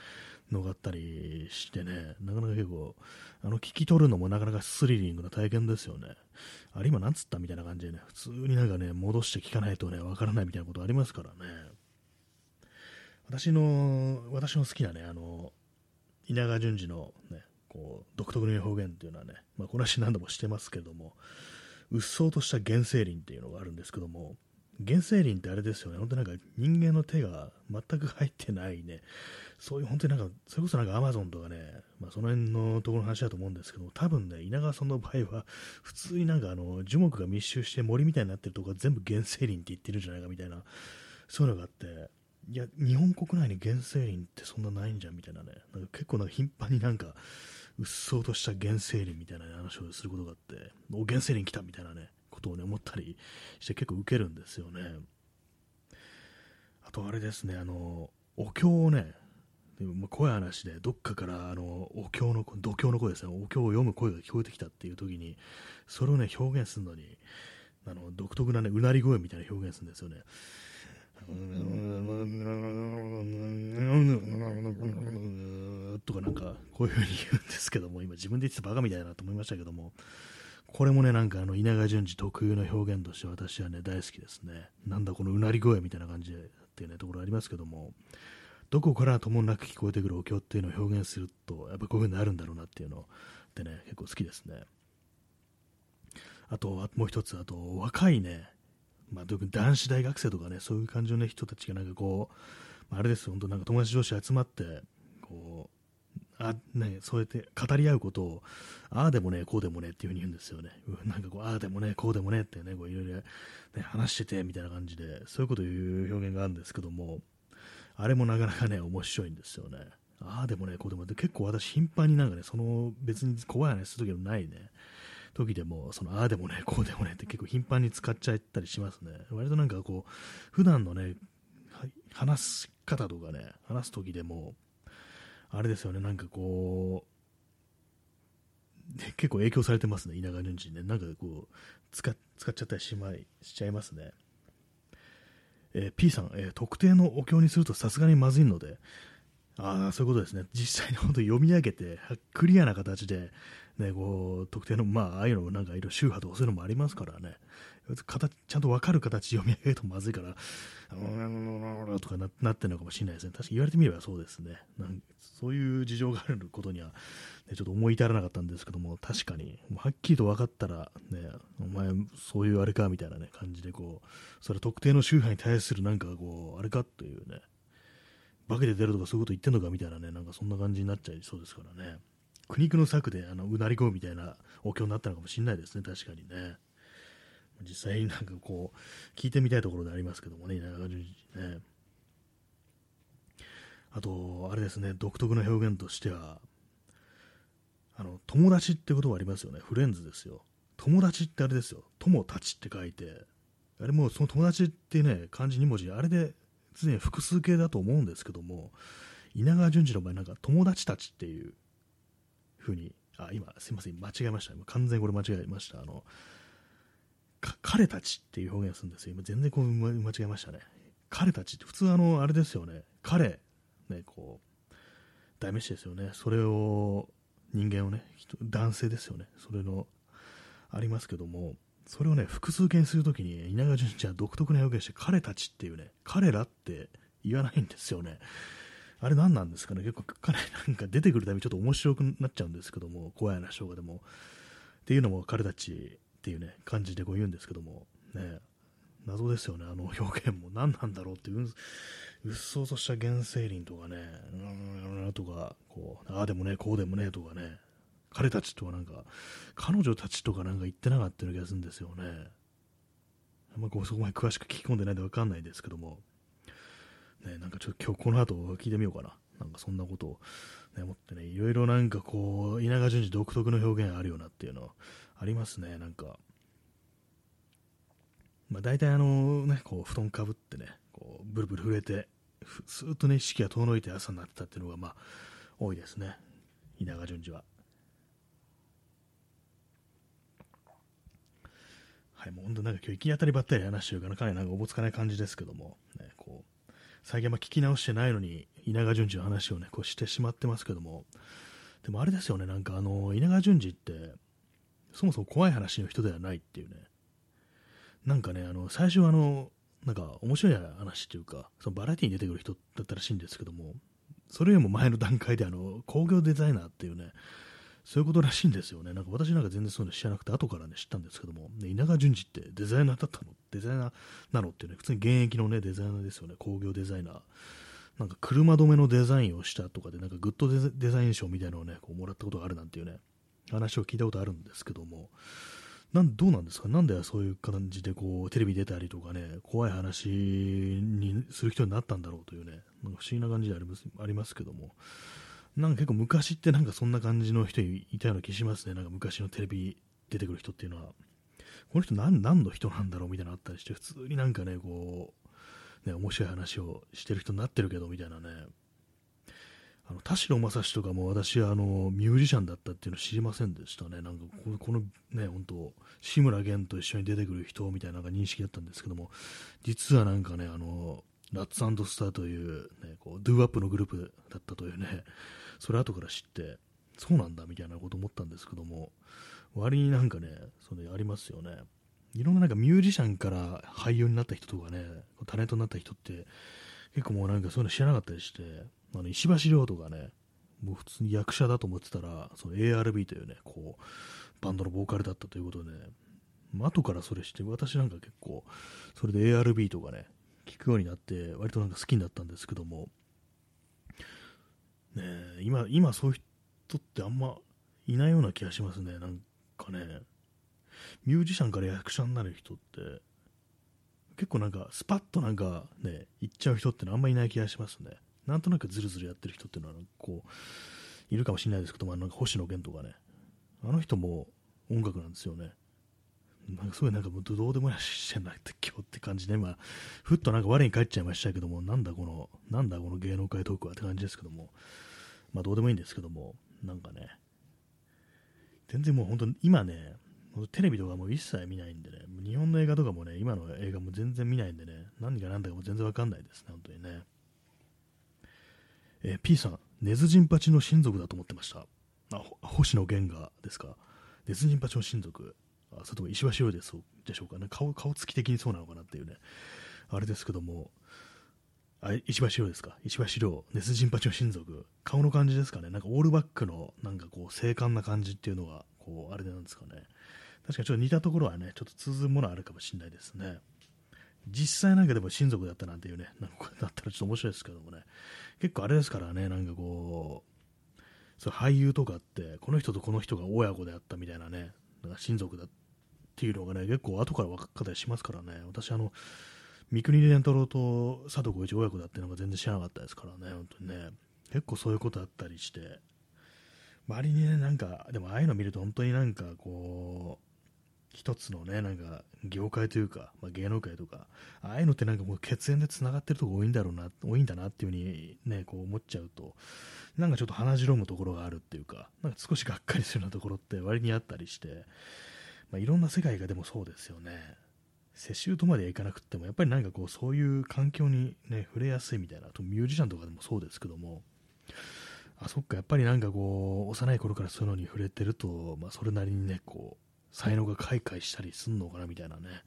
のがあったりしてね、なかなか結構、あの聞き取るのもなかなかスリリングな体験ですよね。あれ今なんつったみたいな感じでね、普通になんかね、戻して聞かないとね、わからないみたいなことありますからね。私の、私の好きなね、あの、稲川淳二のね、こう、独特の表現っていうのはね、まあ、この話何度もしてますけども、うっそうとした原生林っていうのがあるんですけども、原生林ってあれですよね、本当なんか人間の手が全く入ってないね、そういう本当になんか、それこそなんかアマゾンとかね、まあ、その辺のところの話だと思うんですけど、多分ね、稲川さんの場合は、普通になんかあの樹木が密集して森みたいになってるところが全部原生林って言ってるんじゃないかみたいな、そういうのがあって、いや、日本国内に原生林ってそんなないんじゃんみたいなね、なんか結構なんか頻繁になんか、うっそうとした原生林みたいな、話をすることがあって、お原生林来たみたいなね、ことをね、思ったりして結構ウケるんですよね。あとあれですね、あの、お経をね、でも怖い話で、どっかからあのお経の度胸の声ですね、お経を読む声が聞こえてきたっていう時に、それをね、表現するのに、あの独特なね、うなり声みたいな表現するんですよね。とかなん。か、こういう風に言うん。ですけども、今自分で言ってたバカみたいだなと思いましたけども、これもね、なん。かあの稲川淳二特有の表現として私はね、大好きですね。なん。だこのうなり声みたいな感じでっていうね、ところありますけども、どこからともなく聞こえてくるお経っていうのを表現すると、やっぱこういう風になるんだろうなっていうのでね、結構好きですね。あと、もう一つ、あと、若いね、まあ、特に男子大学生とかね、そういう感じの、ね、人たちがなんかこう、あれです、本当なんか友達同士集まって、こう、あね、そうやって語り合うことを、ああでもね、こうでもねっていうふうに言うんですよね。なんかこう、ああでもね、こうでもねってね、いろいろ、話しててみたいな感じで、そういうことを言う表現があるんですけども、あれもなかなかね、面白いんですよね。ああでもね、こうでもね、結構私頻繁になんかね、その別に怖い話する時のないね、時でも、そのああでもね、こうでもねって結構頻繁に使っちゃったりしますね。割となんかこう、普段のね、話し方とかね、話す時でも、あれですよね、なんかこう、結構影響されてますね、稲川淳二ね。なんかこう、使使っちゃったりしまいしちゃいますね。えー、P さん、えー、特定のお経にするとさすがにまずいので、ああ、そういうことですね。実際に本当読み上げて、クリアな形で、ね、こう、特定の、まあ、ああいうのなんかいろいろ宗派とかそういうのもありますからね。形ちゃんと分かる形読み上げるとまずいから、とかななってるのかもしれないですね。確かに言われてみればそうですね。なんそういう事情があることには、ね、ちょっと思い至らなかったんですけども、確かに、はっきりと分かったら、ね、お前、そういうあれかみたいな、ね、感じでこう、それ特定の宗派に対するなんかこう、あれかというね、化けて出るとかそういうこと言ってんのかみたいなね、なんかそんな感じになっちゃいそうですからね。苦肉の策であのうなり声みたいなお経になったのかもしれないですね、確かにね。実際になんかこう、聞いてみたいところでありますけどもね、稲川淳二ね。あと、あれですね、独特な表現としては、あの、友達ってことはありますよね。フレンズですよ。友達ってあれですよ。友達って書いて、あれもうその友達ってね、漢字2文字、あれで常に複数形だと思うんですけども、稲川淳二の場合なんか友達たちっていう風に、あ、今、すいません、間違えました。今完全にこれ間違えました。あの、彼たちっていう表現をするんですよ。今全然こう間違えましたね。彼たちって普通あの、あれですよね、彼、ね、こう、代名詞ですよね、それを、人間をね、男性ですよね、それの、ありますけども、それをね、複数形にするときに、稲川淳二は独特な表現して、彼たちっていうね、彼らって言わないんですよね。あれ何なんですかね結構彼なんか出てくるたびちょっと面白くなっちゃうんですけども、怖い話とかでも。っていうのも彼たちっていうね、感じでこう言うんですけども、ね、謎ですよね、あの表現も。何なんだろうっていう、うっそうとした原生林とかね、うん、とか、こう、ああでもね、こうでもね、とかね、彼たちとかなんか、彼女たちとかなんか言ってなかったような気がするんですよね。あんまこうそこまで詳しく聞き込んでないんでわかんないですけども、ね、なんかちょっと今日この後聞いてみようかな。なんかそんなことを、ね、思ってね、いろいろなんかこう、稲川淳二独特の表現あるよなっていうのありますね、なんか。まあ大体あのね、こう布団かぶってね、こうブルブル震えて、スーッとね、意識が遠のいて朝になってたっていうのがまあ多いですね、稲川淳二は。はい、もう本当なんか今日行き当たりばったり話してるからかなりなんかおぼつかない感じですけども、最近は聞き直してないのに、稲川淳二の話をね、こうしてしまってますけども、でもあれですよね、なんかあの、稲川淳二って、そもそも怖い話の人ではないっていうね、なんかね、あの、最初はあの、なんか面白い話っていうか、そのバラエティに出てくる人だったらしいんですけども、それよりも前の段階であの、工業デザイナーっていうね、そういうことらしいんですよね。なんか私なんか全然そういうの知らなくて、後からね、知ったんですけども、ね、稲川淳二ってデザイナーだったの？デザイナーなのっていうね、普通に現役のね、デザイナーですよね。工業デザイナー。なんか車止めのデザインをしたとかで、なんかグッドデザイン賞みたいなのをね、こうもらったことがあるなんていうね、話を聞いたことあるんですけども、なんどうなんですか？なんでそういう感じでこうテレビ出たりとかね、怖い話にする人になったんだろうというね、なんか不思議な感じでありますありますけども、なんか結構昔ってなんかそんな感じの人いたような気しますね。なんか昔のテレビ出てくる人っていうのは。この人何何の人なんだろうみたいなのあったりして、普通になんかね、こう、ね、面白い話をしてる人になってるけど、みたいなね。あの田代正史とかも私はあのミュージシャンだったっていうの知りませんでしたね。なんかここのね、本当志村けんと一緒に出てくる人みたいな認識だったんですけども、実はなんかね、あの、ラッツスターという、ね、こうドゥーアップのグループだったというね、それ後から知って、そうなんだみたいなこと思ったんですけども、割になんかね、それありますよね。いろんななんかミュージシャンから俳優になった人とかね、タレントになった人って、結構もうなんかそういうの知らなかったりして、あの石橋亮とかね、もう普通に役者だと思ってたら、その ARB というね、こう、バンドのボーカルだったということで、ね、後からそれして、私なんか結構、それで ARB とかね、聞くようになって、割となんか好きになったんですけども、ね今、今そういう人ってあんまいないような気がしますね。なんかね、ミュージシャンから役者になる人って、結構なんか、スパッとなんかね、行っちゃう人ってのあんまいない気がしますね。なんとなくズルズルやってる人っていうのは、こう、いるかもしれないですけども、なんか星野源とかね、あの人も音楽なんですよね。なんかすごいなんかもうどうでもいいしてんなって今日って感じで、今、ふっとなんか我に返っちゃいましたけども、なんだこの、なんだこの芸能界トークはって感じですけども、まあどうでもいいんですけども、なんかね、全然もう本当今ね、テレビとかも一切見ないんでね、日本の映画とかもね、今の映画も全然見ないんでね、何が何だかも全然わかんないですね、本当にね。えー、P さん、ネズジンパチの親族だと思ってました。あ、星野源がですか？ネズジンパチの親族。あそれとも石橋でそうでしょうかね。顔、顔つき的にそうなのかなっていうね。あれですけども、あ石橋亮ですか？石橋亮、ネスジンパチの親族、顔の感じですかね、なんかオールバックのなんかこう精悍な感じっていうのが、こう、あれなんですかね。確かにちょっと似たところはね、ちょっと通ずるものあるかもしれないですね。実際なんかでも親族だったなんていうね、なんかこうだったらちょっと面白いですけどもね、結構あれですからね、なんかこう、そう俳優とかって、この人とこの人が親子であったみたいなね、なんか親族だっていうのがね、結構後から分かったりしますからね、私あの、三國連太郎と佐藤浩市親子だっていうのが全然知らなかったですからね、本当にね。結構そういうことあったりして、周りにね、なんか、でもああいうの見ると本当になんかこう、一つのね、なんか業界というか、まあ、芸能界とか、ああいうのってなんかもう血縁で繋がってるとこ多いんだろうな、多いんだなっていうふうにね、こう思っちゃうと、なんかちょっと鼻白むところがあるっていうか、なんか少しがっかりするようなところって割にあったりして、まあ、いろんな世界がでもそうですよね。世襲とまではいかなくても、やっぱりなんかこう、そういう環境にね、触れやすいみたいな、とミュージシャンとかでもそうですけども、あ、そっか、やっぱりなんかこう、幼い頃からそういうのに触れてると、まあ、それなりにね、こう、才能が開花したりすんのかなみたいなね、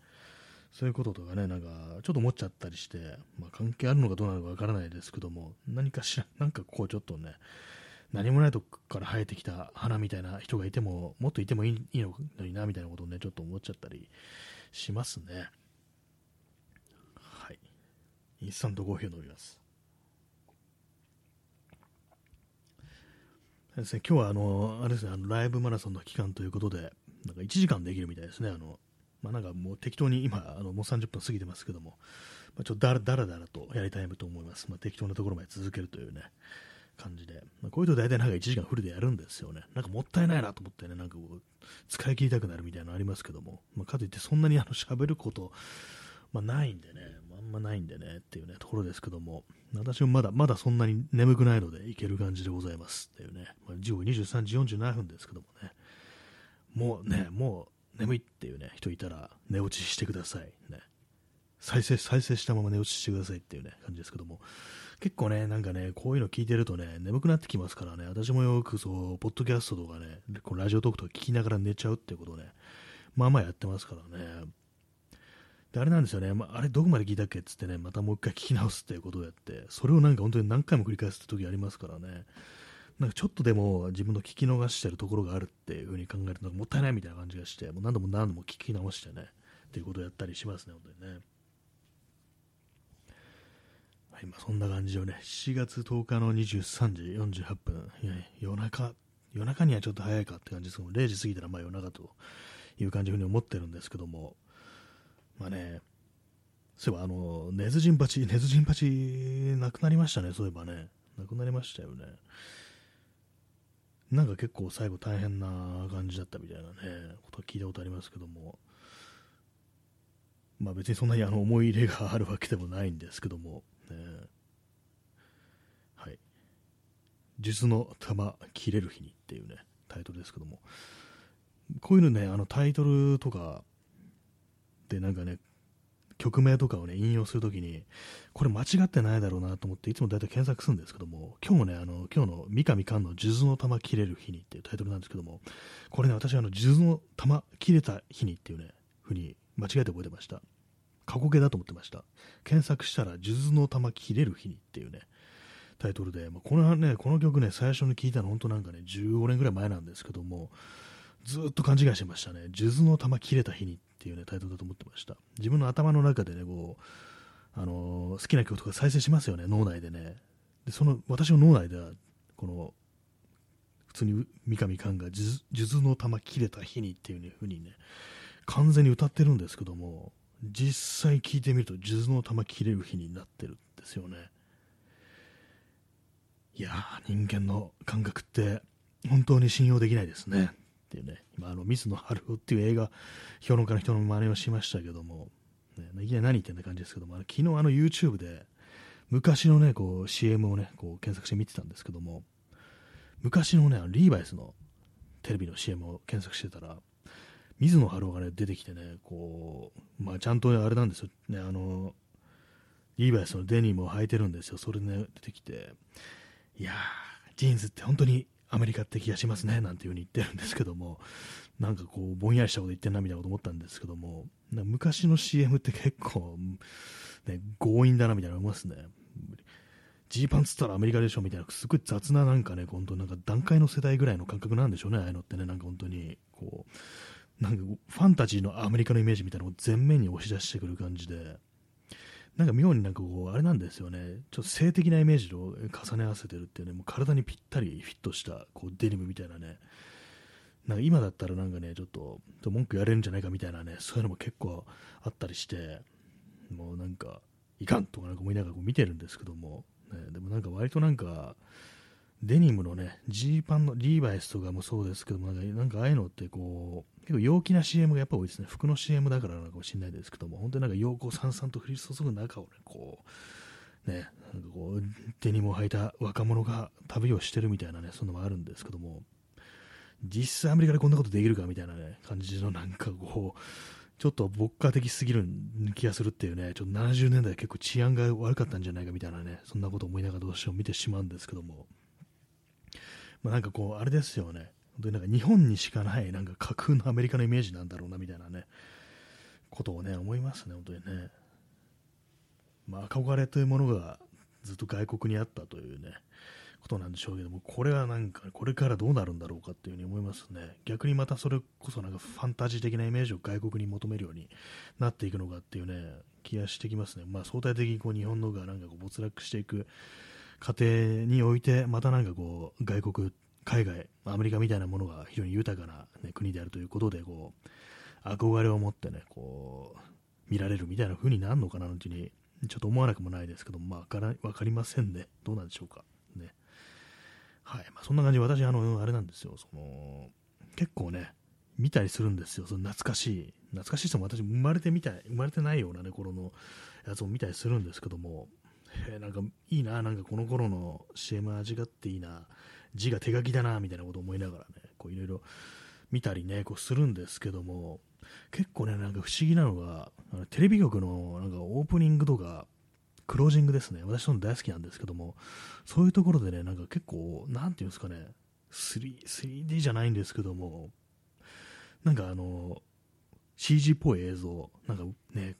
そういうこととかね、なんか、ちょっと思っちゃったりして、まあ、関係あるのかどうなのかわからないですけども、何かしら、なんかこう、ちょっとね、何もないとこから生えてきた花みたいな人がいても、もっといてもいいのにな、みたいなことをね、ちょっと思っちゃったりしますね。はい。インスタントコーヒーを飲みます。ですね、今日はあの、あれですね、あのライブマラソンの期間ということで、なんか1時間できるみたいですね。あの、まあ、なんかもう適当に今、あのもう30分過ぎてますけども、まあ、ちょっとだらだらだらとやりたいと思います。まあ、適当なところまで続けるというね、感じで。まあ、こういうと大体なんか1時間フルでやるんですよね。なんかもったいないなと思ってね、なんかこう、使い切りたくなるみたいなのありますけども、まあ、かといってそんなにあの喋ること、まあ、ないんでね、あんまないんでねっていうね、ところですけども、私もまだ、まだそんなに眠くないのでいける感じでございますっていうね、まあ、時刻23時47分ですけどもね、もうね、もう眠いっていうね、人いたら寝落ちしてください。ね。再生、再生したまま寝落ちしてくださいっていうね、感じですけども、結構ね、なんかね、こういうの聞いてるとね、眠くなってきますからね、私もよくそう、ポッドキャストとかね、こラジオトークとか聞きながら寝ちゃうっていうことね、まあまあやってますからね。で、あれなんですよね、まあ、あれどこまで聞いたっけっつってね、またもう一回聞き直すっていうことをやって、それをなんか本当に何回も繰り返すって時ありますからね、なんかちょっとでも自分の聞き逃してるところがあるっていう風に考えると、もったいないみたいな感じがして、もう何度も何度も聞き直してね、っていうことをやったりしますね、本当にね。今そんな感じでね、7月10日の23時48分、夜中、夜中にはちょっと早いかって感じですけど0時過ぎたらまあ夜中という感じに思ってるんですけども、まあね、そういえばあの、ネズジンパチ、ネズジンパチなくなりましたね、そういえばね。なくなりましたよね。なんか結構最後大変な感じだったみたいなね、ことは聞いたことありますけども、まあ別にそんなにあの思い入れがあるわけでもないんですけども、ね、はい。術の玉切れる日にっていうね、タイトルですけども、こういうのね、あのタイトルとかでなんかね、曲名とかをね、引用するときに、これ間違ってないだろうなと思って、いつも大体検索するんですけども、今日もね、あの、今日の三上寛の数珠の玉切れる日にっていうタイトルなんですけども、これね、私はあの、数珠の玉切れた日にっていうね、ふうに間違えて覚えてました。過去形だと思ってました。検索したら、数珠の玉切れる日にっていうね、タイトルで、まあ、このね、この曲ね、最初に聞いたの本当なんかね、15年ぐらい前なんですけども、ずっと勘違いしてましたね。数珠の玉切れた日にっていうね、タイトルだと思ってました。自分の頭の中でね、こう、あのー、好きな曲とか再生しますよね、脳内でね。で、その、私の脳内では、この、普通に三上寛が数珠の玉切れた日にっていう風にね、完全に歌ってるんですけども、実際聞いてみると数珠の玉切れる日になってるんですよね。いや、人間の感覚って本当に信用できないですね。っていうね、今、あの、水野晴夫っていう映画、評論家の人の真似をしましたけども、ね、いきなり何言ってんだ感じですけどもあの、昨日あの YouTube で、昔のね、こう CM をね、こう検索して見てたんですけども、昔のね、リーバイスのテレビの CM を検索してたら、水野晴郎がね、出てきてね、こう、まあちゃんとあれなんですよ、ね、あの、リーバイスのデニムを履いてるんですよ、それね、出てきて、いやー、ジーンズって本当にアメリカって気がしますねなんていう風に言ってるんですけども、なんかこう、ぼんやりしたこと言ってんなみたいなこと思ったんですけども、昔の CM って結構、ね、強引だなみたいな思いますね。ジーパンつったらアメリカでしょみたいな、すごい雑ななんかね、本当なんか段階の世代ぐらいの感覚なんでしょうね、ああいうのってね、なんか本当に、こう、なんかファンタジーのアメリカのイメージみたいなのを前面に押し出してくる感じで、なんか妙になんかこう、あれなんですよね、ちょっと性的なイメージを重ね合わせてるっていうね、もう体にぴったりフィットしたこうデニムみたいなね、なんか今だったらなんかね、ちょっと文句やれるんじゃないかみたいなね、そういうのも結構あったりして、もうなんか、いかんとかなんか思いながらこう見てるんですけども、ね、でもなんか割となんか、デニムのね、ジーパンのリーバイスとかもそうですけども、なんかああいうのってこう、結構陽気な CM がやっぱ多いですね。服の CM だからなのかもしれないですけども、本当になんか陽光さんさんと降り注ぐ中をね、こう、ね、なんかこう、デニムを履いた若者が旅をしてるみたいなね、そんなのもあるんですけども、実際アメリカでこんなことできるかみたいなね、感じのなんかこう、ちょっと牧歌的すぎる気がするっていうね、ちょっと70年代結構治安が悪かったんじゃないかみたいなね、そんなこと思いながらどうしても見てしまうんですけども、まあ、なんかこう、あれですよね、本当になんか日本にしかないなんか架空のアメリカのイメージなんだろうなみたいなね、ことをね、思いますね、本当にね。まあ、憧れというものがずっと外国にあったというね、ことなんでしょうけども、これはなんか、これからどうなるんだろうかっていうふうに思いますね。逆にまたそれこそなんかファンタジー的なイメージを外国に求めるようになっていくのかっていうね、気がしてきますね。まあ相対的にこう日本のがなんかこう没落していく過程において、またなんかこう、外国、海外、アメリカみたいなものが非常に豊かな、ね、国であるということで、こう、憧れを持ってね、こう、見られるみたいな風になるのかなっていうふうに、ちょっと思わなくもないですけど、まあ、からわかりませんね。どうなんでしょうか。ね。はい。まあ、そんな感じで、私、あの、あれなんですよ。その、結構ね、見たりするんですよ。その懐かしい。懐かしい人も私、生まれてみたい、生まれてないようなね、頃のやつを見たりするんですけども、えー、なんかいいな、なんかこの頃の CM 味があっていいな、字が手書きだな、みたいなことを思いながらね、こういろいろ見たりね、こうするんですけども、結構ね、なんか不思議なのが、テレビ局のなんかオープニングとか、クロージングですね。私の大好きなんですけども、そういうところでね、なんか結構、なんていうんですかね、3, 3D じゃないんですけども、なんかあの、CG っぽい映像、なんかね、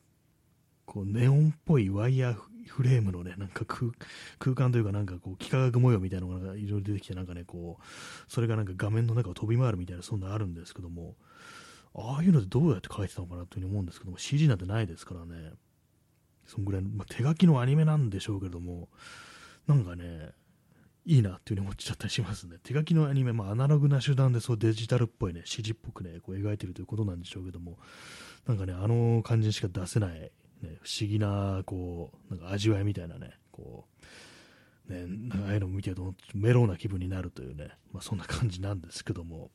こうネオンっぽいワイヤーフレームのね、なんか空間というか、なんかこう、幾何学模様みたいなのがいろいろ出てきて、なんかね、こう、それがなんか画面の中を飛び回るみたいな、そんなあるんですけども、ああいうのでどうやって書いてたのかなというふうに思うんですけども、CG なんてないですからね、そんぐらい、まあ、手書きのアニメなんでしょうけれども、なんかね、いいなっていうふうに思っちゃったりしますね。手書きのアニメ、まあ、アナログな手段でそうデジタルっぽいね、CG っぽくね、こう描いてるということなんでしょうけども、なんかね、あの感じしか出せない、ね、不思議な、こう、なんか味わいみたいなね、こう、ね、ああいうのを見てるとメロウな気分になるというね、まあ、そんな感じなんですけども、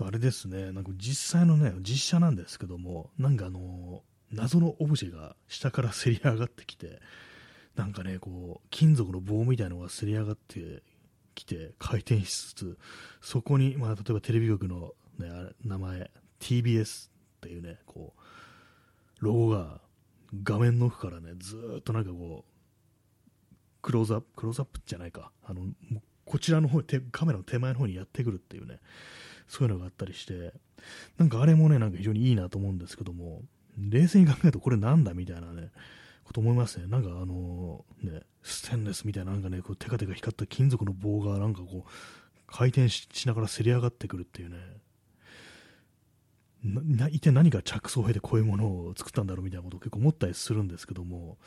あれですね、なんか実際のね、実写なんですけども、なんかあの、謎のオブジェが下からせり上がってきて、なんかね、こう、金属の棒みたいなのがせり上がってきて、回転しつつ、そこに、まあ、例えばテレビ局の、ね、名前、TBS っていうね、こう、ロゴが画面の奥からね、ずっとなんかこう、クローズアップ、クローズアップじゃないか、あの、こちらの方カメラの手前の方にやってくるっていうね、そういうのがあったりして、なんかあれもね、なんか非常にいいなと思うんですけども、冷静に考えるとこれなんだみたいなね、こと思いますね。なんかあのね、ステンレスみたいななんかね、こうテカテカ光った金属の棒がなんかこう、回転しながらせり上がってくるっていうね、一体何が着想を経てこういうものを作ったんだろうみたいなことを結構思ったりするんですけども、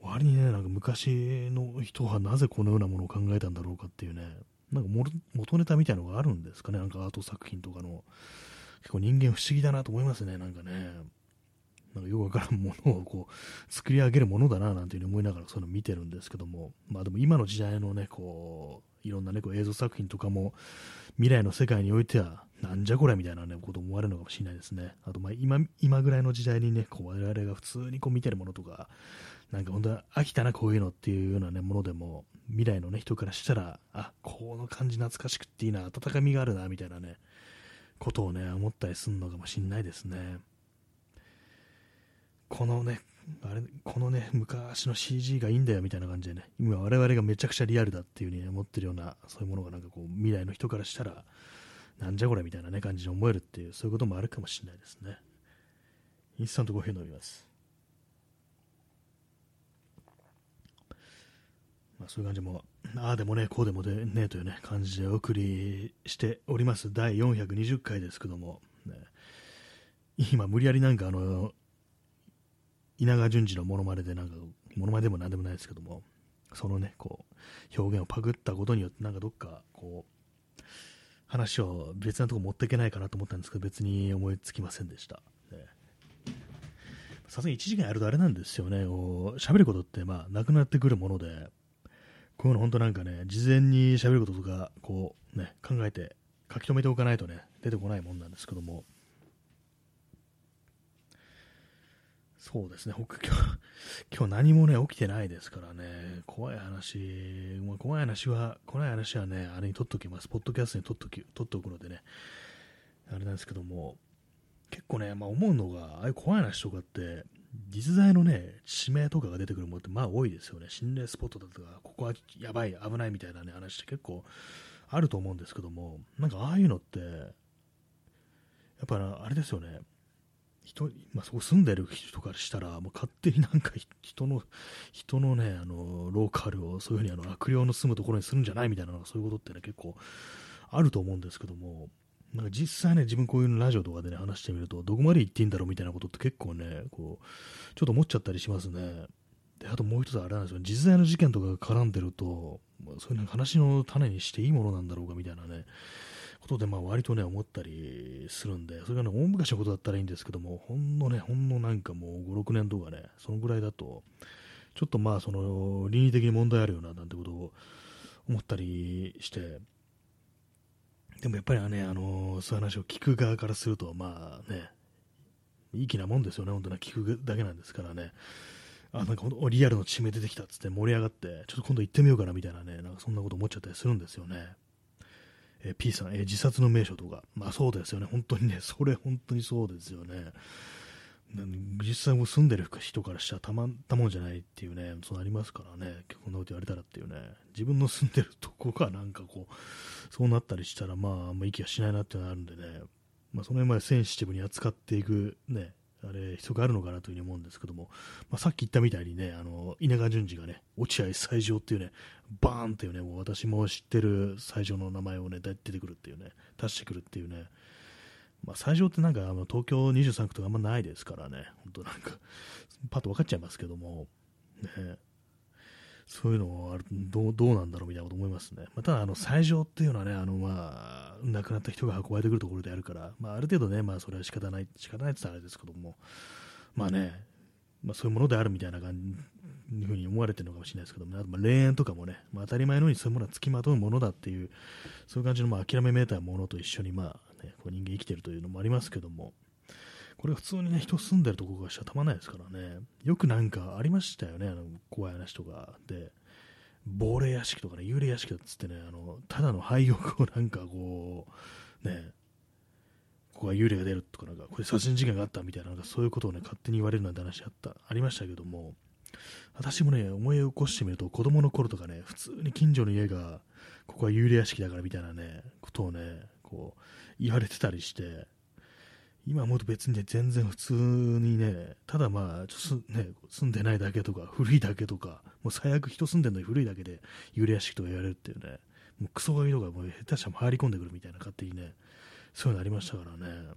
割にね、なんか昔の人はなぜこのようなものを考えたんだろうかっていうね、なんか元ネタみたいなのがあるんですかね、なんかアート作品とかの。結構人間不思議だなと思いますね、なんかね。なんかよくわからんものをこう作り上げるものだななんていうふうに思いながらそういうのを見てるんですけども、まあでも今の時代のね、こう、いろんなね、こう映像作品とかも未来の世界においては、なんじゃこれみたいなね、こと思われるのかもしれないですね。あと、まあ今、今ぐらいの時代にね、こう我々が普通にこう見てるものとか、なんか本当は飽きたな、こういうのっていうようなね、ものでも、未来のね、人からしたら、あ、この感じ懐かしくっていいな、温かみがあるな、みたいなね、ことをね、思ったりするのかもしれないですね。このね、あれ、このね、昔の CG がいいんだよみたいな感じでね、今我々がめちゃくちゃリアルだっていう風に、ね、思ってるような、そういうものがなんかこう、未来の人からしたら、なんじゃこれみたいなね、感じに思えるっていう、そういうこともあるかもしれないですね。インスタントコーヒー飲みます。まあ、そういう感じも、ああでもね、こうでもでねというね、感じでお送りしております。第420回ですけども、ね、今無理やりなんかあの、稲川淳二のモノマネでなんか、モノマネでもなんでもないですけども、そのね、こう、表現をパクったことによって、なんかどっか、こう、話を別なとこ持っていけないかなと思ったんですけど、別に思いつきませんでした。さすがに1時間やるとあれなんですよね、喋ることって、まあ、なくなってくるもので、こういうの本当なんかね、事前に喋ることとか、こうね、考えて書き留めておかないとね、出てこないもんなんですけども、そうですね、僕今日、今日何もね、起きてないですからね、怖い話、まあ、怖い話は、怖い話はね、あれに撮っときます。ポッドキャストに撮っとき、撮っておくのでね、あれなんですけども、結構ね、まあ、思うのが、ああいう怖い話とかって、実在のね、地名とかが出てくるものってまあ多いですよね。心霊スポットだとか、ここはやばい、危ないみたいなね、話って結構あると思うんですけども、なんかああいうのって、やっぱあれですよね、人、まあ、そこ住んでる人からしたら、もう勝手になんか 人の、人のね、あの、ローカルをそういうふうにあの悪霊の住むところにするんじゃないみたいな、そういうことってね、結構あると思うんですけども、なんか実際ね、自分こういうラジオとかでね、話してみると、どこまで行っていいんだろうみたいなことって結構ね、こう、ちょっと思っちゃったりしますね。で、あともう一つあれなんですよ、実在の事件とかが絡んでると、まあそういう話の種にしていいものなんだろうかみたいなね、ことで、まあ割とね、思ったりするんで、それがね、大昔のことだったらいいんですけども、ほんのね、ほんのなんかもう5、6年とかね、そのぐらいだと、ちょっとまあ、その、倫理的に問題あるよな、なんてことを思ったりして、でもやっぱりね、あのそういう話を聞く側からすると、まあね、いい気なもんですよね、本当に聞くだけなんですからね。あ、なんかリアルの地名出てきたっつって盛り上がって、ちょっと今度行ってみようかなみたいなね、なんかそんなこと思っちゃったりするんですよね。え、P さん、え、自殺の名所とか、まあそうですよね、本当にね、それ本当にそうですよね。実際も住んでる人からしたらたまったもんじゃないっていうね、そうなりますからね、こんなこと言われたらっていうね、自分の住んでるとこがなんかこう、そうなったりしたら、まあ、あんま息がしないなっていうのがあるんでね、まあ、その辺までセンシティブに扱っていくね、あれ、必要があるのかなというふうに思うんですけども、まあ、さっき言ったみたいにね、あの、稲川淳二がね、落合最上っていうね、バーンっていうね、もう私も知ってる最上の名前をね、出てくるっていうね、出してくるっていうね、まあ、最上ってなんかあの東京23区とかあんまないですからね、本当なんか、パッと分かっちゃいますけども、ね、そういうのはあるどうどうなんだろうみたいなこと思いますね。まあ、ただ、あの最上っていうのはね、あのまあ、亡くなった人が運ばれてくるところであるから、まあ、ある程度ね、まあ、それは仕方ない、仕方ないって言ったらあれですけども、まあね、まあ、そういうものであるみたいな感じ、いうふうに思われてるのかもしれないですけども、ね、まあ、霊園とかもね、まあ、当たり前のようにそういうものは付きまとうものだっていう、そういう感じのまあ諦めめいたものと一緒に、まあね、こう人間生きてるというのもありますけども、これ普通にね、人住んでるとこがしたたまんないですからね、よくなんかありましたよね、あの怖い話とか。で、亡霊屋敷とかね、幽霊屋敷だっつってね、あのただの廃屋をなんかこう、ね、ここは幽霊が出るとか、なんかこれ殺人事件があったみたいな、なんかそういうことをね、勝手に言われるなんて話あったありましたけども、私もね、思い起こしてみると、子供の頃とかね、普通に近所の家が、ここは幽霊屋敷だからみたいなね、ことをね、こう、言われてたりして、今思うと別にね、全然普通にね、ただまあ、ちょっとね、住んでないだけとか、古いだけとか、もう最悪人住んでるのに古いだけで幽霊屋敷とか言われるっていうね、もうクソガキとかもう下手したら入り込んでくるみたいな勝手にね、そういうのありましたからね。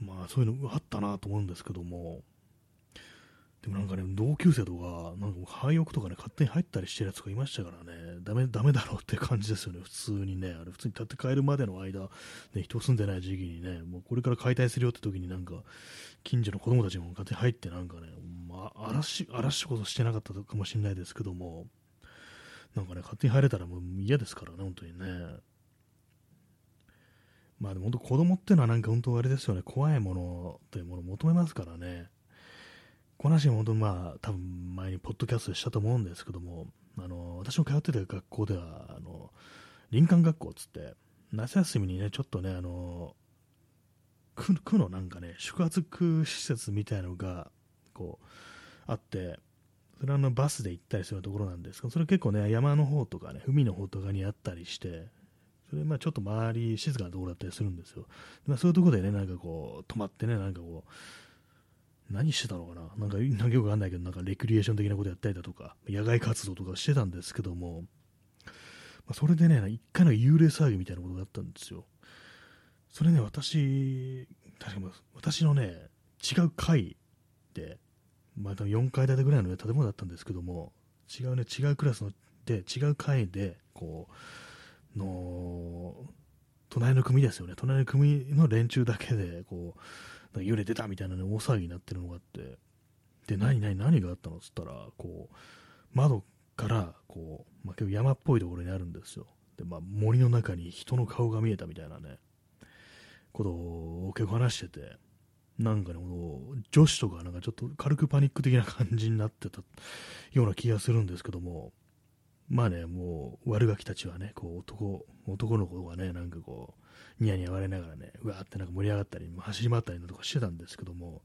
まあそういうのあったなと思うんですけども、でもなんかね、同級生とか、なんか廃屋とかね、勝手に入ったりしてるやつがいましたからね、ダメ、ダメだろうって感じですよね、普通にね、あれ普通に建て替えるまでの間、ね、人住んでない時期にね、もうこれから解体するよって時になんか、近所の子供たちも勝手に入ってなんかね、まあ、嵐、嵐こそしてなかったかもしれないですけども、なんかね、勝手に入れたらもう嫌ですからね、本当にね。まあでも本当子供ってのはなんか本当あれですよね、怖いものというものを求めますからね。この話は本当まあ、多分前にポッドキャストしたと思うんですけども、あの、私の通ってた学校では、あの、林間学校っつって、夏休みにね、ちょっとね、あの、区区のなんかね、宿泊施設みたいのが、こう、あって、それはあのバスで行ったりするところなんですけど、それ結構ね、山の方とかね、海の方とかにあったりして、それまあちょっと周り静かなところだったりするんですよ。まあ、そういうところでね、なんかこう、泊まってね、なんかこう、何してたのかな？なんか、なんかよくわかんないけど、なんかレクリエーション的なことやったりだとか、野外活動とかしてたんですけども、まあ、それでね、一回の幽霊騒ぎみたいなことがあったんですよ。それね、私、確か私のね、違う階で、まあ、4階建てぐらいの、ね、建物だったんですけども、違うね、違うクラスので、違う階で、こう、の、隣の組ですよね、隣の組の連中だけで、こう、揺れてたみたいなね、大騒ぎになってるのがあって、で、何、何、何があったの？っつったら、こう、窓から、こう、まあ、結構山っぽいところにあるんですよ。で、まあ、森の中に人の顔が見えたみたいなね、ことを結構話してて、なんかね、女子とかなんかちょっと軽くパニック的な感じになってたような気がするんですけども、まあね、もう悪ガキたちはね、こう男、男の子がね、なんかこう、ニヤニヤ笑いながらね、うわーってなんか盛り上がったり、走り回ったりとかしてたんですけども、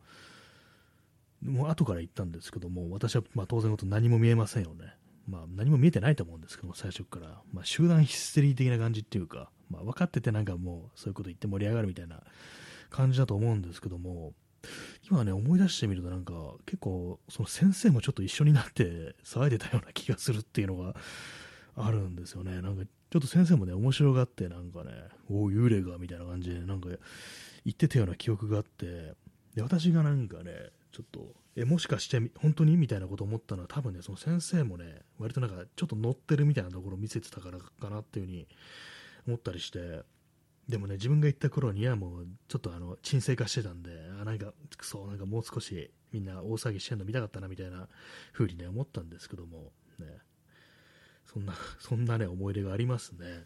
もう後から言ったんですけども、私はまあ当然のこと何も見えませんよね。まあ何も見えてないと思うんですけども、最初から。まあ集団ヒステリー的な感じっていうか、まあ分かっててなんかもうそういうこと言って盛り上がるみたいな感じだと思うんですけども、今ね、思い出してみるとなんか結構その先生もちょっと一緒になって騒いでたような気がするっていうのがあるんですよね。なんかちょっと先生もね、面白がってなんかね、おお、幽霊がみたいな感じでなんか言ってたような記憶があって、で、私がなんかね、ちょっと、え、もしかして本当にみたいなこと思ったのは多分ね、その先生もね、割となんかちょっと乗ってるみたいなところを見せてたからかなっていうふうに思ったりして、でもね、自分が行った頃にはもうちょっとあの沈静化してたんで、あなんか、そう、なんかもう少しみんな大騒ぎしてんの見たかったなみたいな風にね、思ったんですけども、ね、そんな、そんなね、思い出がありますね。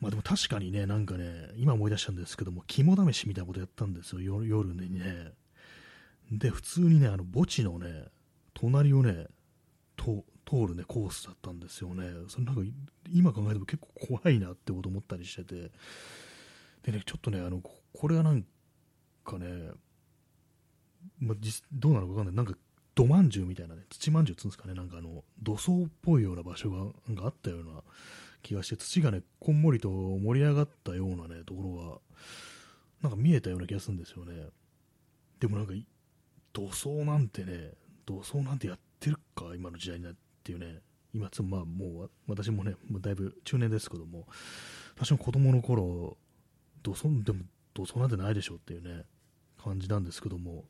まあでも確かにね、なんかね、今思い出したんですけども、肝試しみたいなことやったんですよ、夜にね。で、普通にね、あの墓地のね、隣をね、通るね、コースだったんですよね。それなんか、今考えても結構怖いなってこと思ったりしてて。でね、ちょっとね、あの、これはなんかね、まあ、どうなのかわかんない。なんか、土まんじゅうみたいなね、土まんじゅうっつうんですかね、なんかあの、土層っぽいような場所がなんかあったような気がして、土がね、こんもりと盛り上がったようなね、ところが、なんか見えたような気がするんですよね。でもなんか、土葬なんてね、土葬なんてやってるか、今の時代になっていうね、今、つまあもう、私もね、もうだいぶ中年ですけども、私も子供の頃、土葬、でも土葬なんてないでしょっていうね、感じなんですけども、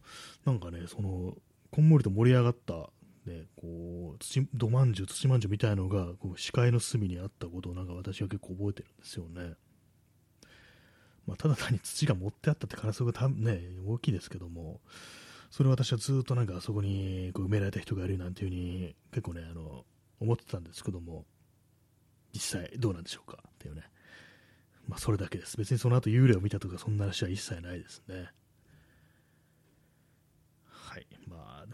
なんかね、その、こんもりと盛り上がったね、こう土土まんじゅう、土まんじゅうみたいのがこう視界の隅にあったことをなんか私は結構覚えてるんですよね。まあ、ただ単に土が持ってあったって可能性がね、大きいですけども、それを私はずっとなんかあそこにこう埋められた人がいるなんていうふうに結構ね、あの、思ってたんですけども、実際どうなんでしょうかっていうね。まあ、それだけです。別にその後幽霊を見たとかそんな話は一切ないですね。はい。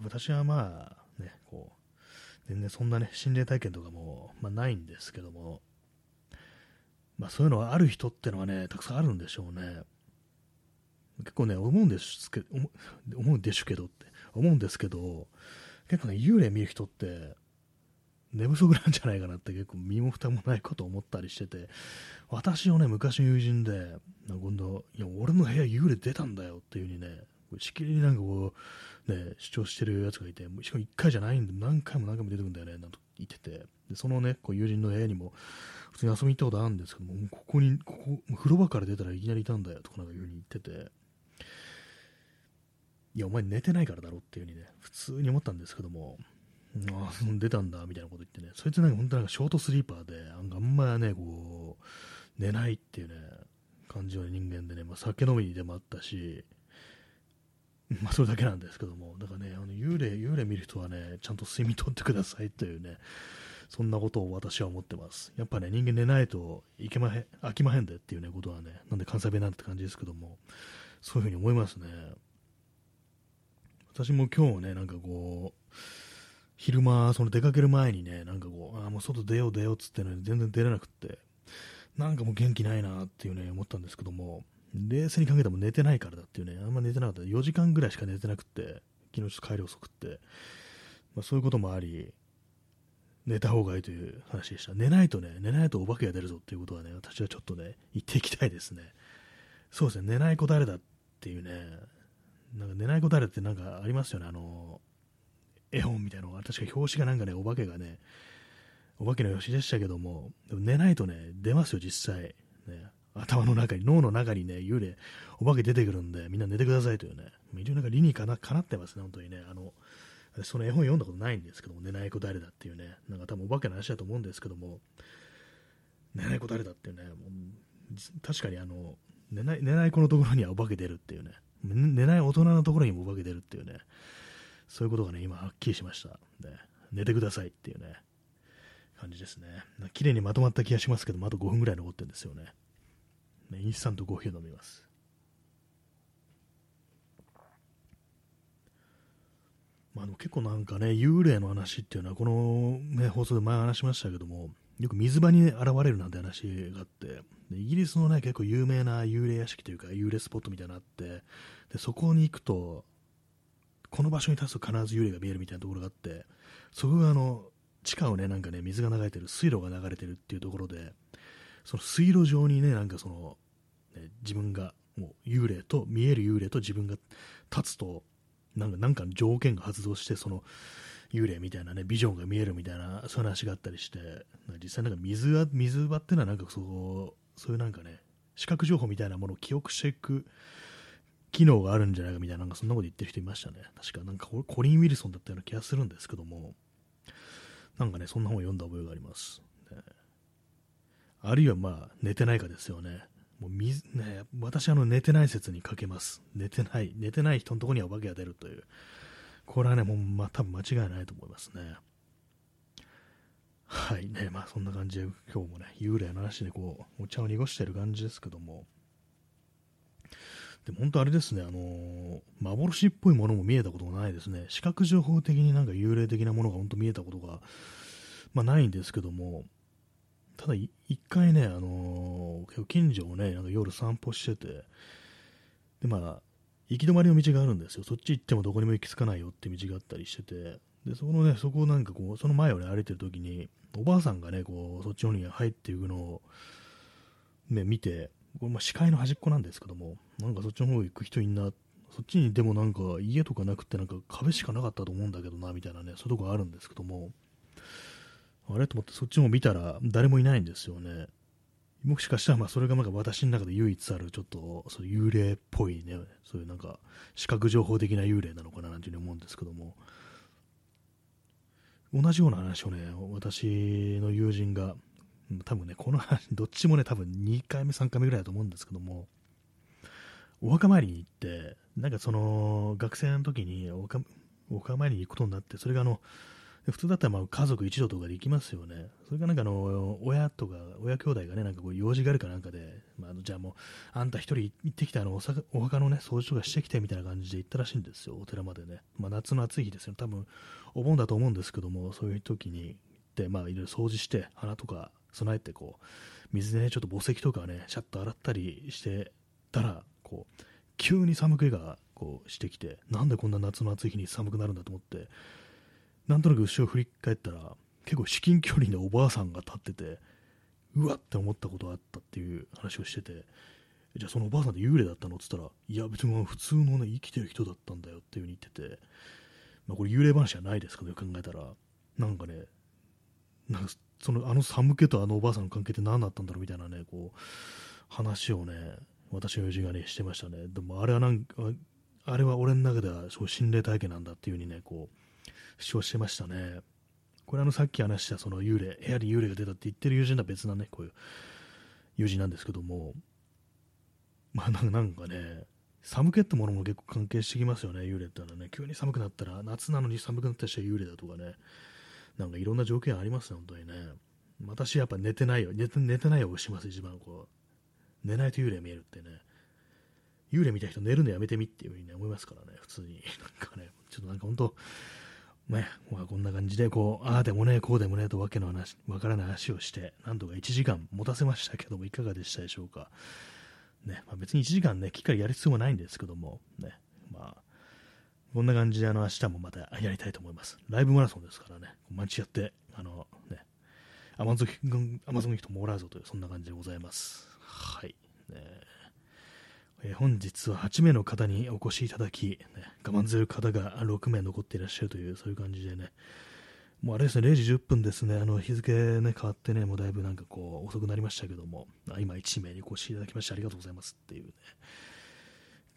私はまあ、ね、こう、全然そんなね、心霊体験とかも、まあ、ないんですけども、まあ、そういうのはある人ってのはね、たくさんあるんでしょうね。結構ね、思うんですけど、思うんでしゅけどって、思うんですけど、結構ね、幽霊見る人って、寝不足なんじゃないかなって結構身も蓋もないこと思ったりしてて、私のね、昔の友人で、今度、いや、俺の部屋幽霊出たんだよっていう風にね、しきりになんかこう、ね、主張してるやつがいて、しかも1回じゃないんで、何回も何回も出てくるんだよね、なんと言ってて、でそのね、こう友人の部屋にも、普通に遊びに行ったことあるんですけども、ここに、ここ、風呂場から出たらいきなりいたんだよとかなんかいう風に言ってて、いや、お前寝てないからだろっていう風にね、普通に思ったんですけども、ああ、出たんだ、みたいなこと言ってね、そいつなんか本当なんかショートスリーパーで、あんまね、こう、寝ないっていうね、感じの人間でね、まあ、酒飲みでもあったし、まあ、それだけなんですけども、だからね、あの幽霊、幽霊見る人はね、ちゃんと睡眠とってくださいというね、そんなことを私は思ってます。やっぱね、人間寝ないといけまへん、飽きまへんでっていうね、ことはね、なんで関西弁なんて感じですけども、そういうふうに思いますね。私も今日ね、なんかこう、昼間、その出かける前にね、なんかこう、あもう外出よう出ようっつってね、全然出れなくって、なんかもう元気ないなっていうね、思ったんですけども、冷静に考えても寝てないからだっていうね、あんま寝てなかった。4時間ぐらいしか寝てなくって、昨日ちょっと帰り遅くって、まあ、そういうこともあり、寝た方がいいという話でした。寝ないとね、寝ないとお化けが出るぞっていうことはね、私はちょっとね、言っていきたいですね。そうですね、寝ない子誰だっていうね、なんか寝ない子誰ってなんかありますよね、あの、絵本みたいなのが、確か表紙がなんかね、お化けがね、お化けのよしでしたけども、でも寝ないとね、出ますよ、実際。ね、頭の中に、脳の中にね、幽霊、お化け出てくるんで、みんな寝てくださいというね、一応なんか理にかなかなってますね、本当にね。あの、その絵本読んだことないんですけども、寝ない子誰だっていうね、なんか多分お化けの話だと思うんですけども、寝ない子誰だっていうね、もう確かにあの、寝ない、寝ない子のところにはお化け出るっていうね、寝ない大人のところにもお化け出るっていうね、そういうことがね、今はっきりしました。で寝てくださいっていうね、感じですね。綺麗にまとまった気がしますけど、あと5分ぐらい残ってるんですよね。ね、インスタントコーヒーを飲みます。まあ、の結構なんかね、幽霊の話っていうのは、この、ね、放送で前話しましたけども、よく水場に、ね、現れるなんて話があって、イギリスのね、結構有名な幽霊屋敷というか、幽霊スポットみたいなのあって、で、そこに行くと、この場所に立つと必ず幽霊が見えるみたいなところがあって、そこがあの、地下をね、なんかね、水が流れてる、水路が流れてるっていうところで、その水路上にね、なんかその、ね、自分が、もう幽霊と、見える幽霊と自分が立つと、なんか、なんか条件が発動して、その、幽霊みたいなね、ビジョンが見えるみたいな、そういう話があったりして、実際なんか水は、水場っていうのはなんかそう、そういうなんかね、視覚情報みたいなものを記憶していく機能があるんじゃないかみたいな、なんかそんなこと言ってる人いましたね。確かなんかコリン・ウィルソンだったような気がするんですけども、なんかね、そんな本を読んだ覚えがあります。あるいはまあ、寝てないかですよね。もう水、ね、私あの寝てない説にかけます。寝てない、寝てない人のところにはお化けが出るという。これはね、もう、まあ、多分間違いないと思いますね。はいね、まあそんな感じで今日もね、幽霊の話でこう、お茶を濁してる感じですけども、でも本当あれですね、あのー、幻っぽいものも見えたことがないですね。視覚情報的になんか幽霊的なものが本当見えたことが、まあないんですけども、ただ一回ね、あのー、近所をね、なんか夜散歩してて、で、まあ、行き止まりの道があるんですよ。そっち行ってもどこにも行き着かないよって道があったりしてて、で、そこのね、そこをなんかこう、その前をね、歩いてる時に、おばあさんがね、こう、そっちの方に入っていくのを、ね、見て、これまあ視界の端っこなんですけども、なんかそっちの方行く人いんな、そっちにでもなんか家とかなくてなんか壁しかなかったと思うんだけどな、みたいなね、そういうとこあるんですけども、あれ？と思ってそっちも見たら誰もいないんですよね。もしかしたらまあそれがなんか私の中で唯一あるちょっとそう幽霊っぽいね、そういうなんか視覚情報的な幽霊なのかななんていうふうに思うんですけども、同じような話をね、私の友人が、多分ね、この話、どっちもね、多分2回目、3回目ぐらいだと思うんですけども、お墓参りに行って、なんかその、学生の時にお墓お墓参りに行くことになって、それがあの、普通だったらまあ家族一同とかで行きますよね。それがなんかあの、親とか、親兄弟がね、なんかこう用事があるかなんかで、まあ、じゃあもう、あんた一人行ってきたのおお墓のね、掃除とかしてきてみたいな感じで行ったらしいんですよ、お寺までね。まあ夏の暑い日ですよ、多分、お盆だと思うんですけども、そういう時に行って、まあいろいろ掃除して、花とか備えて、こう、水でね、ちょっと墓石とかね、シャッと洗ったりしてたら、こう、急に寒気がこうしてきて、なんでこんな夏の暑い日に寒くなるんだと思って、なんとなく後ろ振り返ったら、結構至近距離のおばあさんが立ってて、うわって思ったことがあったっていう話をしてて、じゃあそのおばあさんって幽霊だったのって言ったら、いや別に普通のね、生きてる人だったんだよっていう風に言ってて、まあこれ幽霊話じゃないですけど、考えたら、なんかね、なんかそのあの寒気とあのおばあさんの関係って何だったんだろうみたいなね、こう、話をね、私の友人がね、してましたね。でもあれはなんか、あれは俺の中ではそう心霊体験なんだっていう風にね、こう、主張してましたね。これあのさっき話したその幽霊、部屋に幽霊が出たって言ってる友人とは別なね、こういう友人なんですけども、まあなんかね、寒気ってものも結構関係してきますよね、幽霊ってのはね。急に寒くなったら、夏なのに寒くなったりしたら幽霊だとかね、なんかいろんな条件ありますね、本当にね。私やっぱ寝てないよ、寝て寝てないようします、一番こう。寝ないと幽霊見えるってね。幽霊見た人寝るのやめてみっていうふうにね、思いますからね、普通に。なんかね、ちょっとなんか本当、ね、まあ、こんな感じで、こう、ああでもね、こうでもね、とわけの話、わからない話をして、なんとか1時間持たせましたけども、いかがでしたでしょうか。ね、まあ、別に1時間ね、きっかりやる必要もないんですけども、ね、まあ、こんな感じで、あの、明日もまたやりたいと思います。ライブマラソンですからね、間違って、あの、ね、アマゾン、アマゾンギフトもらうぞという、そんな感じでございます。はい。ねえ、本日は8名の方にお越しいただき、ね、我慢強い方が6名残っていらっしゃるという、そういう感じでね、もうあれですね、0時10分ですね、あの日付ね、変わってね、もうだいぶなんかこう、遅くなりましたけども、今1名にお越しいただきましてありがとうございますっていうね、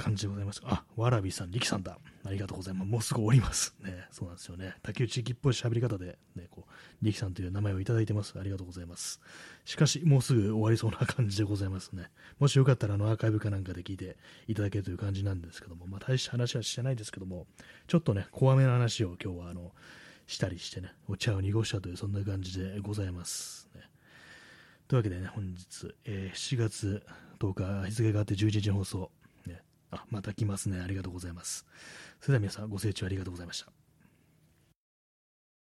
感じでございます。あ、わらびさん、力さんだ。ありがとうございます。もうすぐ降ります。ね、そうなんですよね。竹内地っぽい喋り方で、ね、こう、力さんという名前をいただいてます。ありがとうございます。しかし、もうすぐ終わりそうな感じでございますね。もしよかったら、あの、アーカイブかなんかで聞いていただけるという感じなんですけども、まあ、大した話はしてないですけども、ちょっとね、怖めな話を今日は、あの、したりしてね、お茶を濁したという、そんな感じでございます。ね、というわけでね、本日、えー、7月10日、日付があって11時放送、あ、また来ますね。ありがとうございます。それでは皆さんご清聴ありがとうございました。